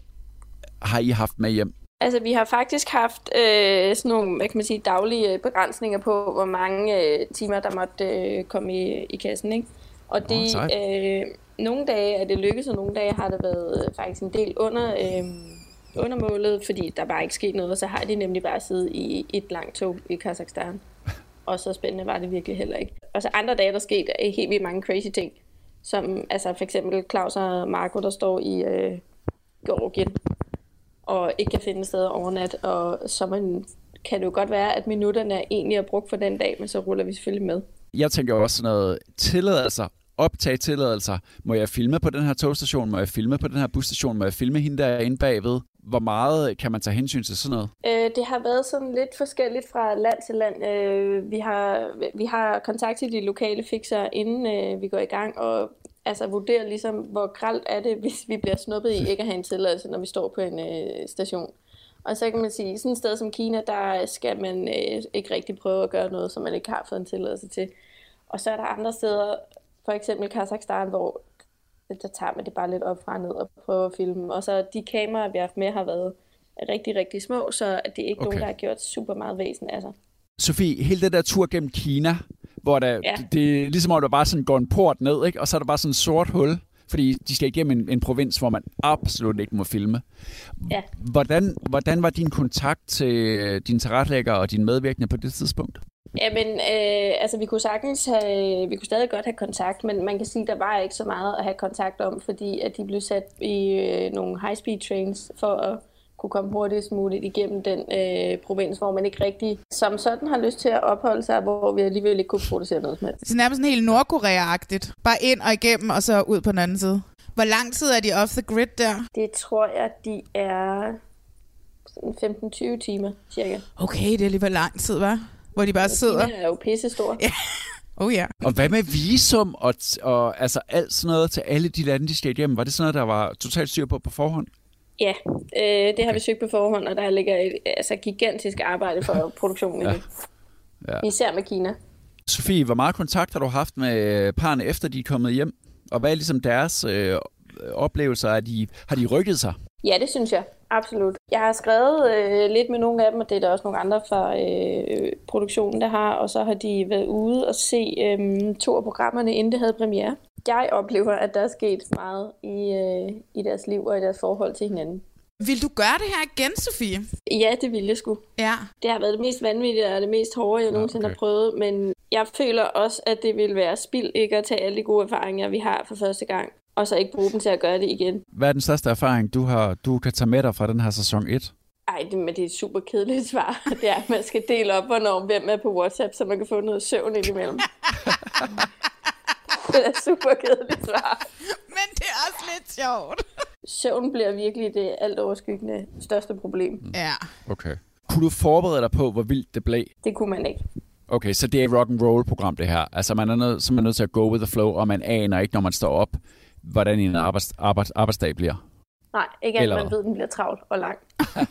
A: har I haft med hjem?
I: Altså, vi har faktisk haft øh, sådan nogle, hvad kan man sige, daglige øh, begrænsninger på, hvor mange øh, timer, der måtte øh, komme i, i kassen, ikke? Og det,
A: sejt.
I: øh, nogle dage er det lykkedes, og nogle dage har det været øh, faktisk en del under, øh, under målet, fordi der bare ikke sket noget, og så har de nemlig bare siddet i et langt tog i Kazakhstan. Og så spændende var det virkelig heller ikke. Og så andre dage, der skete er helt vildt mange crazy ting, som altså for eksempel Claus og Marco, der står i øh, Georgien, og ikke kan finde sted at overnat, og så man, kan det jo godt være, at minutterne egentlig er brugt for den dag, men så ruller vi selvfølgelig med.
A: Jeg tænker jo også sådan noget tilladelser, optage tilladelser. Må jeg filme på den her togstation? Må jeg filme på den her busstation? Må jeg filme hende der inde bagved? Hvor meget kan man tage hensyn til sådan noget?
I: Øh, det har været sådan lidt forskelligt fra land til land. Øh, vi, har, vi har kontakt til de lokale fixer, inden øh, vi går i gang, og altså vurderer ligesom, hvor gralt er det, hvis vi bliver snuppet i ikke at have en tilladelse, når vi står på en øh, station. Og så kan man sige, sådan et sted som Kina, der skal man øh, ikke rigtig prøve at gøre noget, som man ikke har fået en tilladelse til. Og så er der andre steder, for eksempel Kazakhstan, hvor der tager man det bare lidt op fra og ned og prøver at filme. Og så de kameraer, vi har haft med, har været rigtig, rigtig små, så det er ikke okay. nogen, der har gjort super meget væsen af sig.
A: Sofie, hele den der tur gennem Kina, hvor der,
I: Ja.
A: det, det er ligesom om, der bare sådan går en port ned, ikke? og så er der bare sådan en sort hul, fordi de skal igennem en, en provins, hvor man absolut ikke må filme.
I: Ja.
A: Hvordan, hvordan var din kontakt til øh, din tilrettelægger og din medvirkende på det tidspunkt?
I: Jamen, øh, altså vi kunne sagtens have, vi kunne stadig godt have kontakt, men man kan sige, der var ikke så meget at have kontakt om, fordi at de blev sat i øh, nogle high-speed trains for at kunne komme hurtigst muligt igennem den øh, provins, hvor man ikke rigtig som sådan har lyst til at opholde sig, hvor vi alligevel ikke kunne producere noget som helst.
B: Så nærmest sådan helt Nordkorea-agtigt. Bare ind og igennem, og så ud på den anden side. Hvor lang tid er de off the grid der?
I: Det tror jeg, de er sådan 15-20 timer, cirka.
B: Okay, det er alligevel lang tid, hva'? Hvor de bare sidder.
I: Kina er jo pisse stor.
B: Ja. Oh ja.
A: Og hvad med visum og, og altså alt sådan noget til alle de lande, de skal igennem? Var det sådan noget, der var totalt styr på på forhånd?
I: Ja, øh, det har vi søgt på forhånd, og der ligger et altså, gigantisk arbejde for produktionen i
A: Ja.
I: det.
A: Ja.
I: Især med Kina.
A: Sofie, hvor meget kontakt har du haft med parerne, efter de er kommet hjem? Og hvad er ligesom deres øh, oplevelser? Er de, har de rykket sig?
I: Ja, det synes jeg. Absolut. Jeg har skrevet øh, lidt med nogle af dem, og det er der også nogle andre fra øh, produktionen, der har. Og så har de været ude og se øh, to af programmerne, inden det havde premiere. Jeg oplever, at der er sket meget i, øh, i deres liv og i deres forhold til hinanden.
B: Vil du gøre det her igen, Sofie?
I: Ja, det ville jeg sgu.
B: Ja.
I: Det har været det mest vanvittige og det mest hårde, jeg nogensinde
A: okay.
I: har prøvet. Men jeg føler også, at det vil være spild ikke at tage alle de gode erfaringer, vi har for første gang. Og så ikke bruge dem til at gøre det igen.
A: Hvad er den største erfaring, du, har, du kan tage med dig fra den her sæson 1?
I: Ej, det, men det er et super kedeligt svar. Det er, at man skal dele op, hvornår hvem er på WhatsApp, så man kan få noget søvn indimellem. det er super kedeligt svar.
B: Men det er også lidt sjovt.
I: Søvn bliver virkelig det alt overskyggende største problem.
B: Ja.
A: Okay. Kunne du forberede dig på, hvor vildt det blev?
I: Det kunne man ikke.
A: Okay, så det er et rock and roll program det her. Altså man er nødt, så er man nødt til at go with the flow, og man aner ikke, når man står op, hvordan en arbejds, arbejds, arbejdsdag bliver.
I: Nej, ikke at man ved, at den bliver travlt og lang.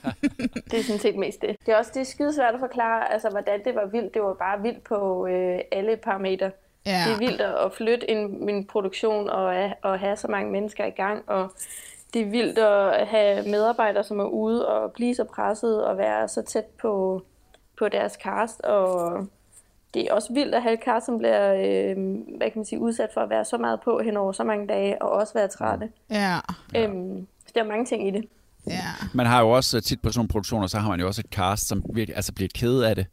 I: det er sådan set mest det. Det er også det er skidesvært at forklare, altså, hvordan det var vildt. Det var bare vildt på øh, alle parametre.
B: Ja.
I: Det er vildt at at flytte en, en produktion og, at- og have så mange mennesker i gang. Og det er vildt at have medarbejdere, som er ude og blive så presset og være så tæt på, på deres cast. Og det er også vildt at have et cast, som bliver øh, hvad kan man sige, udsat for at være så meget på hen over så mange dage og også være trætte.
B: Ja.
I: Øhm, så der er mange ting i det.
B: Ja.
A: Man har jo også øh, tit på sådan nogle produktioner, så har man jo også et cast, som virkelig, altså bliver ked af det,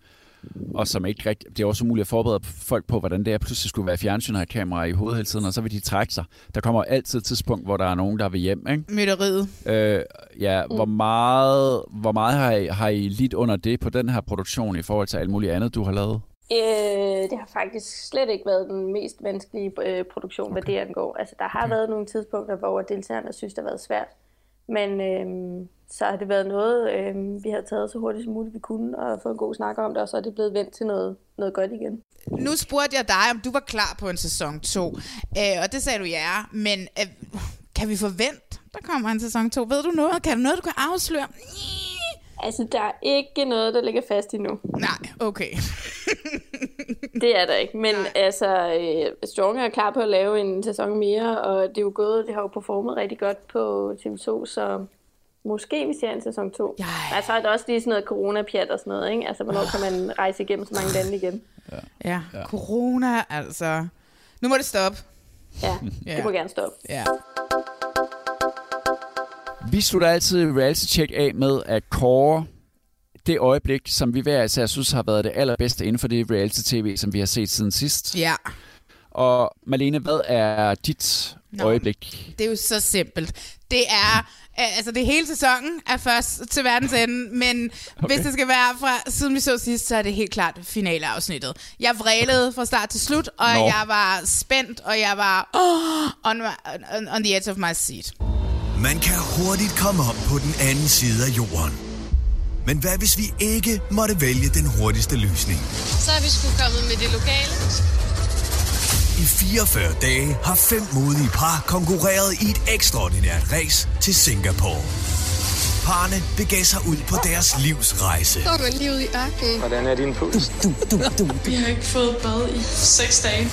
A: og som ikke rigtig, det er også umuligt at forberede folk på, hvordan det er pludselig skulle være fjernsyn og have kamera i hovedet hele tiden, og så vil de trække sig. Der kommer altid et tidspunkt, hvor der er nogen, der vil hjem, ikke?
B: Mytteriet.
A: Øh, ja, mm. hvor meget, hvor meget har, I, har I lidt under det på den her produktion i forhold til alt muligt andet, du har lavet?
I: Øh, det har faktisk slet ikke været den mest vanskelige øh, produktion, okay. hvad det angår. Altså, der har okay. været nogle tidspunkter, hvor deltagerne synes, det har været svært. Men øh, så har det været noget, øh, vi har taget så hurtigt som muligt vi kunne, og fået en god snak om det, og så er det blevet vendt til noget, noget godt igen.
B: Nu spurgte jeg dig, om du var klar på en sæson 2, øh, og det sagde du ja, men øh, kan vi forvente, der kommer en sæson 2? Ved du noget? Kan du noget, du kan afsløre?
I: Altså, der er ikke noget, der ligger fast endnu.
B: Nej, okay.
I: det er der ikke, men Nej. altså, øh, Strong er klar på at lave en sæson mere, og det er jo gået, det har jo performet rigtig godt på TV2, så måske vi ser en sæson 2. Ja. Altså, er der også lige sådan noget corona-pjat og sådan noget, ikke? Altså, hvornår kan man rejse igennem så mange lande igen?
B: Ja. ja, ja. corona, altså. Nu må det stoppe.
I: Ja, ja. det må gerne stoppe.
B: Ja.
A: Vi slutter altid reality check af med at kåre det øjeblik, som vi hver især synes har været det allerbedste inden for det reality-tv, som vi har set siden sidst.
B: Ja.
A: Og Malene, hvad er dit Nå, øjeblik?
B: Det er jo så simpelt. Det er, altså det hele sæsonen er først til verdens ende, men okay. hvis det skal være fra siden vi så sidst, så er det helt klart finaleafsnittet. Jeg vrælede fra start til slut, og Nå. jeg var spændt, og jeg var oh, on, on, on the edge of my seat.
J: Man kan hurtigt komme op på den anden side af jorden. Men hvad hvis vi ikke måtte vælge den hurtigste løsning?
K: Så er vi sgu kommet med det lokale.
J: I 44 dage har fem modige par konkurreret i et ekstraordinært race til Singapore. Parne begav sig ud på deres livs rejse.
K: Så er man livet i ørkenen.
F: Hvordan er din puls?
K: Du, du, du, du. Vi har ikke fået bad i 6 dage.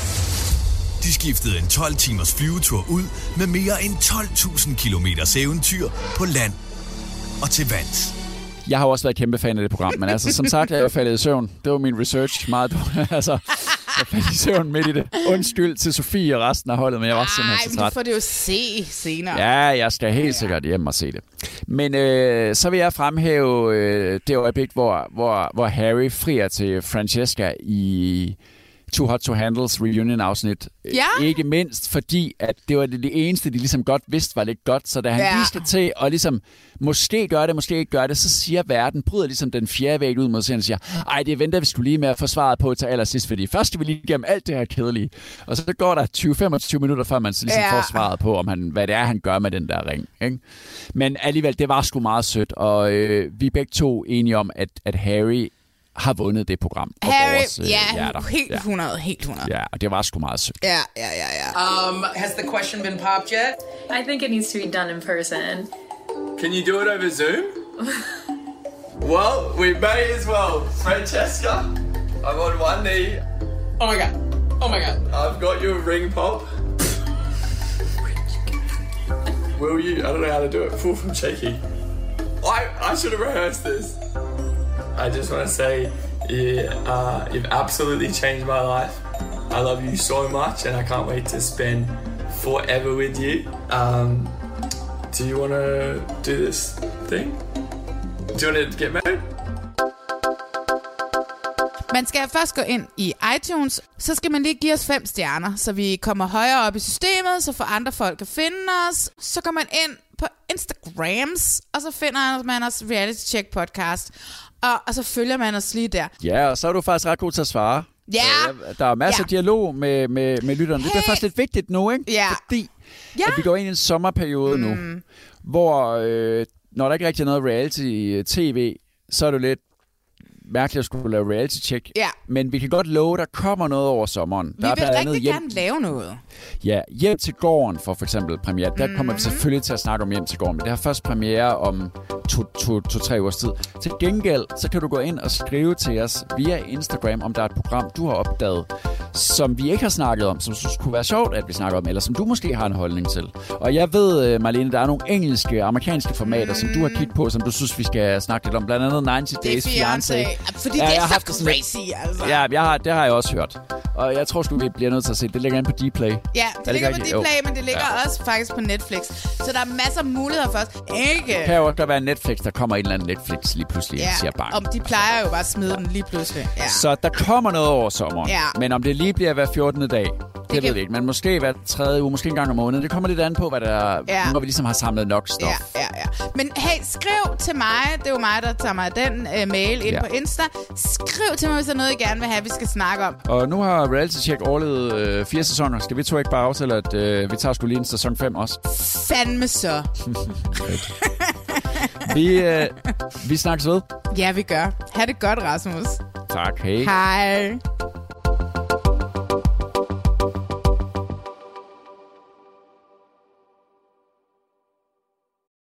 J: De skiftede en 12 timers flyvetur ud med mere end 12.000 km eventyr på land og til vands.
A: Jeg har også været kæmpe fan af det program, men altså, som sagt, jeg er faldet i søvn. Det var min research meget altså, jeg faldt i søvn midt i det. Undskyld til Sofie og resten af holdet, men jeg var simpelthen så træt.
B: du får det jo se senere.
A: Ja, jeg skal helt sikkert hjem og se det. Men øh, så vil jeg fremhæve øh, det øjeblik, hvor, hvor, hvor Harry frier til Francesca i Too Hot to Handles reunion-afsnit.
B: Ja.
A: Ikke mindst fordi, at det var det, det eneste, de ligesom godt vidste var lidt godt. Så da han ja. lige skal til at ligesom, måske gøre det, måske ikke gøre det, så siger verden, bryder ligesom den fjerde væg ud mod sig og siger, ej, det venter vi skulle lige med at få svaret på til allersidst, fordi først skal vi lige igennem alt det her kedelige. Og så går der 20-25 minutter, før man så ligesom ja. får svaret på, om han, hvad det er, han gør med den der ring. Ikke? Men alligevel, det var sgu meget sødt, og øh, vi er begge to enige om, at, at Harry har vundet det program.
B: Harry,
A: vores, øh,
B: ja,
A: hjerter.
B: helt 100, helt 100.
A: Ja, og det var sgu meget sødt.
B: Ja, ja, ja, ja.
L: Um, has the question been popped yet?
M: I think it needs to be done in person.
N: Can you do it over Zoom? well, we may as well. Francesca, I'm on one knee.
L: Oh my god. Oh my god.
N: I've got you a ring pop. Will you? I don't know how to do it. Full from shaky. I, I should have rehearsed this. I just want to say you, uh, you've absolutely changed my life. I love you so much, and I can't wait to spend forever with you. Um, do you want to do this thing? Do you want to get married?
B: Man skal først gå ind i iTunes, så skal man lige give os fem stjerner, så vi kommer højere op i systemet, så for andre folk kan finde os. Så går man ind på Instagrams, og så finder man os Reality Check Podcast. Og, og så følger man os lige der.
A: Ja, og så er du faktisk ret god til at svare.
B: Ja.
A: Øh, der er masser ja. af dialog med, med, med lytterne. Hey. Det bliver faktisk lidt vigtigt nu, ikke?
B: Ja.
A: Fordi
B: ja.
A: at vi går ind i en sommerperiode mm. nu, hvor øh, når der ikke rigtig er noget reality-tv, så er det lidt mærkeligt at skulle lave reality-check.
B: Ja.
A: Men vi kan godt love, der kommer noget over sommeren.
B: Vi
A: der er
B: vil
A: blandt
B: rigtig
A: hjem,
B: gerne lave noget.
A: Ja, Hjem til gården for for eksempel premiere. Der
B: Mhm.
A: kommer vi selvfølgelig til at snakke om Hjem til gården, men det har først premiere om to-tre to, to, tre ugers tid. Til gengæld, så kan du gå ind og skrive til os via Instagram, om der er et program, du har opdaget, som vi ikke har snakket om, som du synes kunne være sjovt, at vi snakker om, eller som du måske har en holdning til. Og jeg ved, øh, Marlene, der er nogle engelske, amerikanske formater, som du har kigget på, som du synes, vi skal snakke lidt om. Blandt andet 90
B: Det er
A: Days Fiancé.
B: Fordi
A: Ja,
B: det
A: jeg
B: er
A: har
B: så
A: haft det sådan lidt-
B: crazy, altså.
A: Ja, jeg har, det har jeg også hørt. og jeg tror sgu, vi bliver nødt til at se. Det ligger inde på Dplay.
B: Ja, det
A: Er
B: ligger på
A: rigtigt? Jo.
B: Dplay, men det ligger
A: Ja.
B: også faktisk på Netflix. Så der er masser af muligheder for os. Ikke?
A: Kan jo også være Netflix, der kommer en eller anden Netflix lige pludselig ja. siger bang.
B: om de plejer jo bare at smide den lige pludselig. Ja.
A: Så der kommer noget over sommeren.
B: Ja.
A: Men om det lige bliver hver 14. dag, det, det
B: kan-
A: ved vi ikke. Men måske hver tredje uge, måske en gang om måneden. Det kommer lidt an på, hvad der
B: Ja.
A: når vi ligesom har samlet nok stof.
B: Ja, ja, ja. Men hey, skriv til mig. Det er jo mig, der tager mig den uh, mail ind
A: Ja.
B: på Insta. Skriv til mig, hvis der er noget, I gerne vil have, vi skal snakke om.
A: Og nu har Reality Check overlevet øh, fire sæsoner. Skal vi to ikke bare aftale, at øh, vi tager skulle lige en sæson 5 også?
B: Fandme så.
A: Vi, øh, vi snakkes ved.
B: Ja, vi gør. Ha' det godt, Rasmus.
A: Tak, hej.
B: Hej.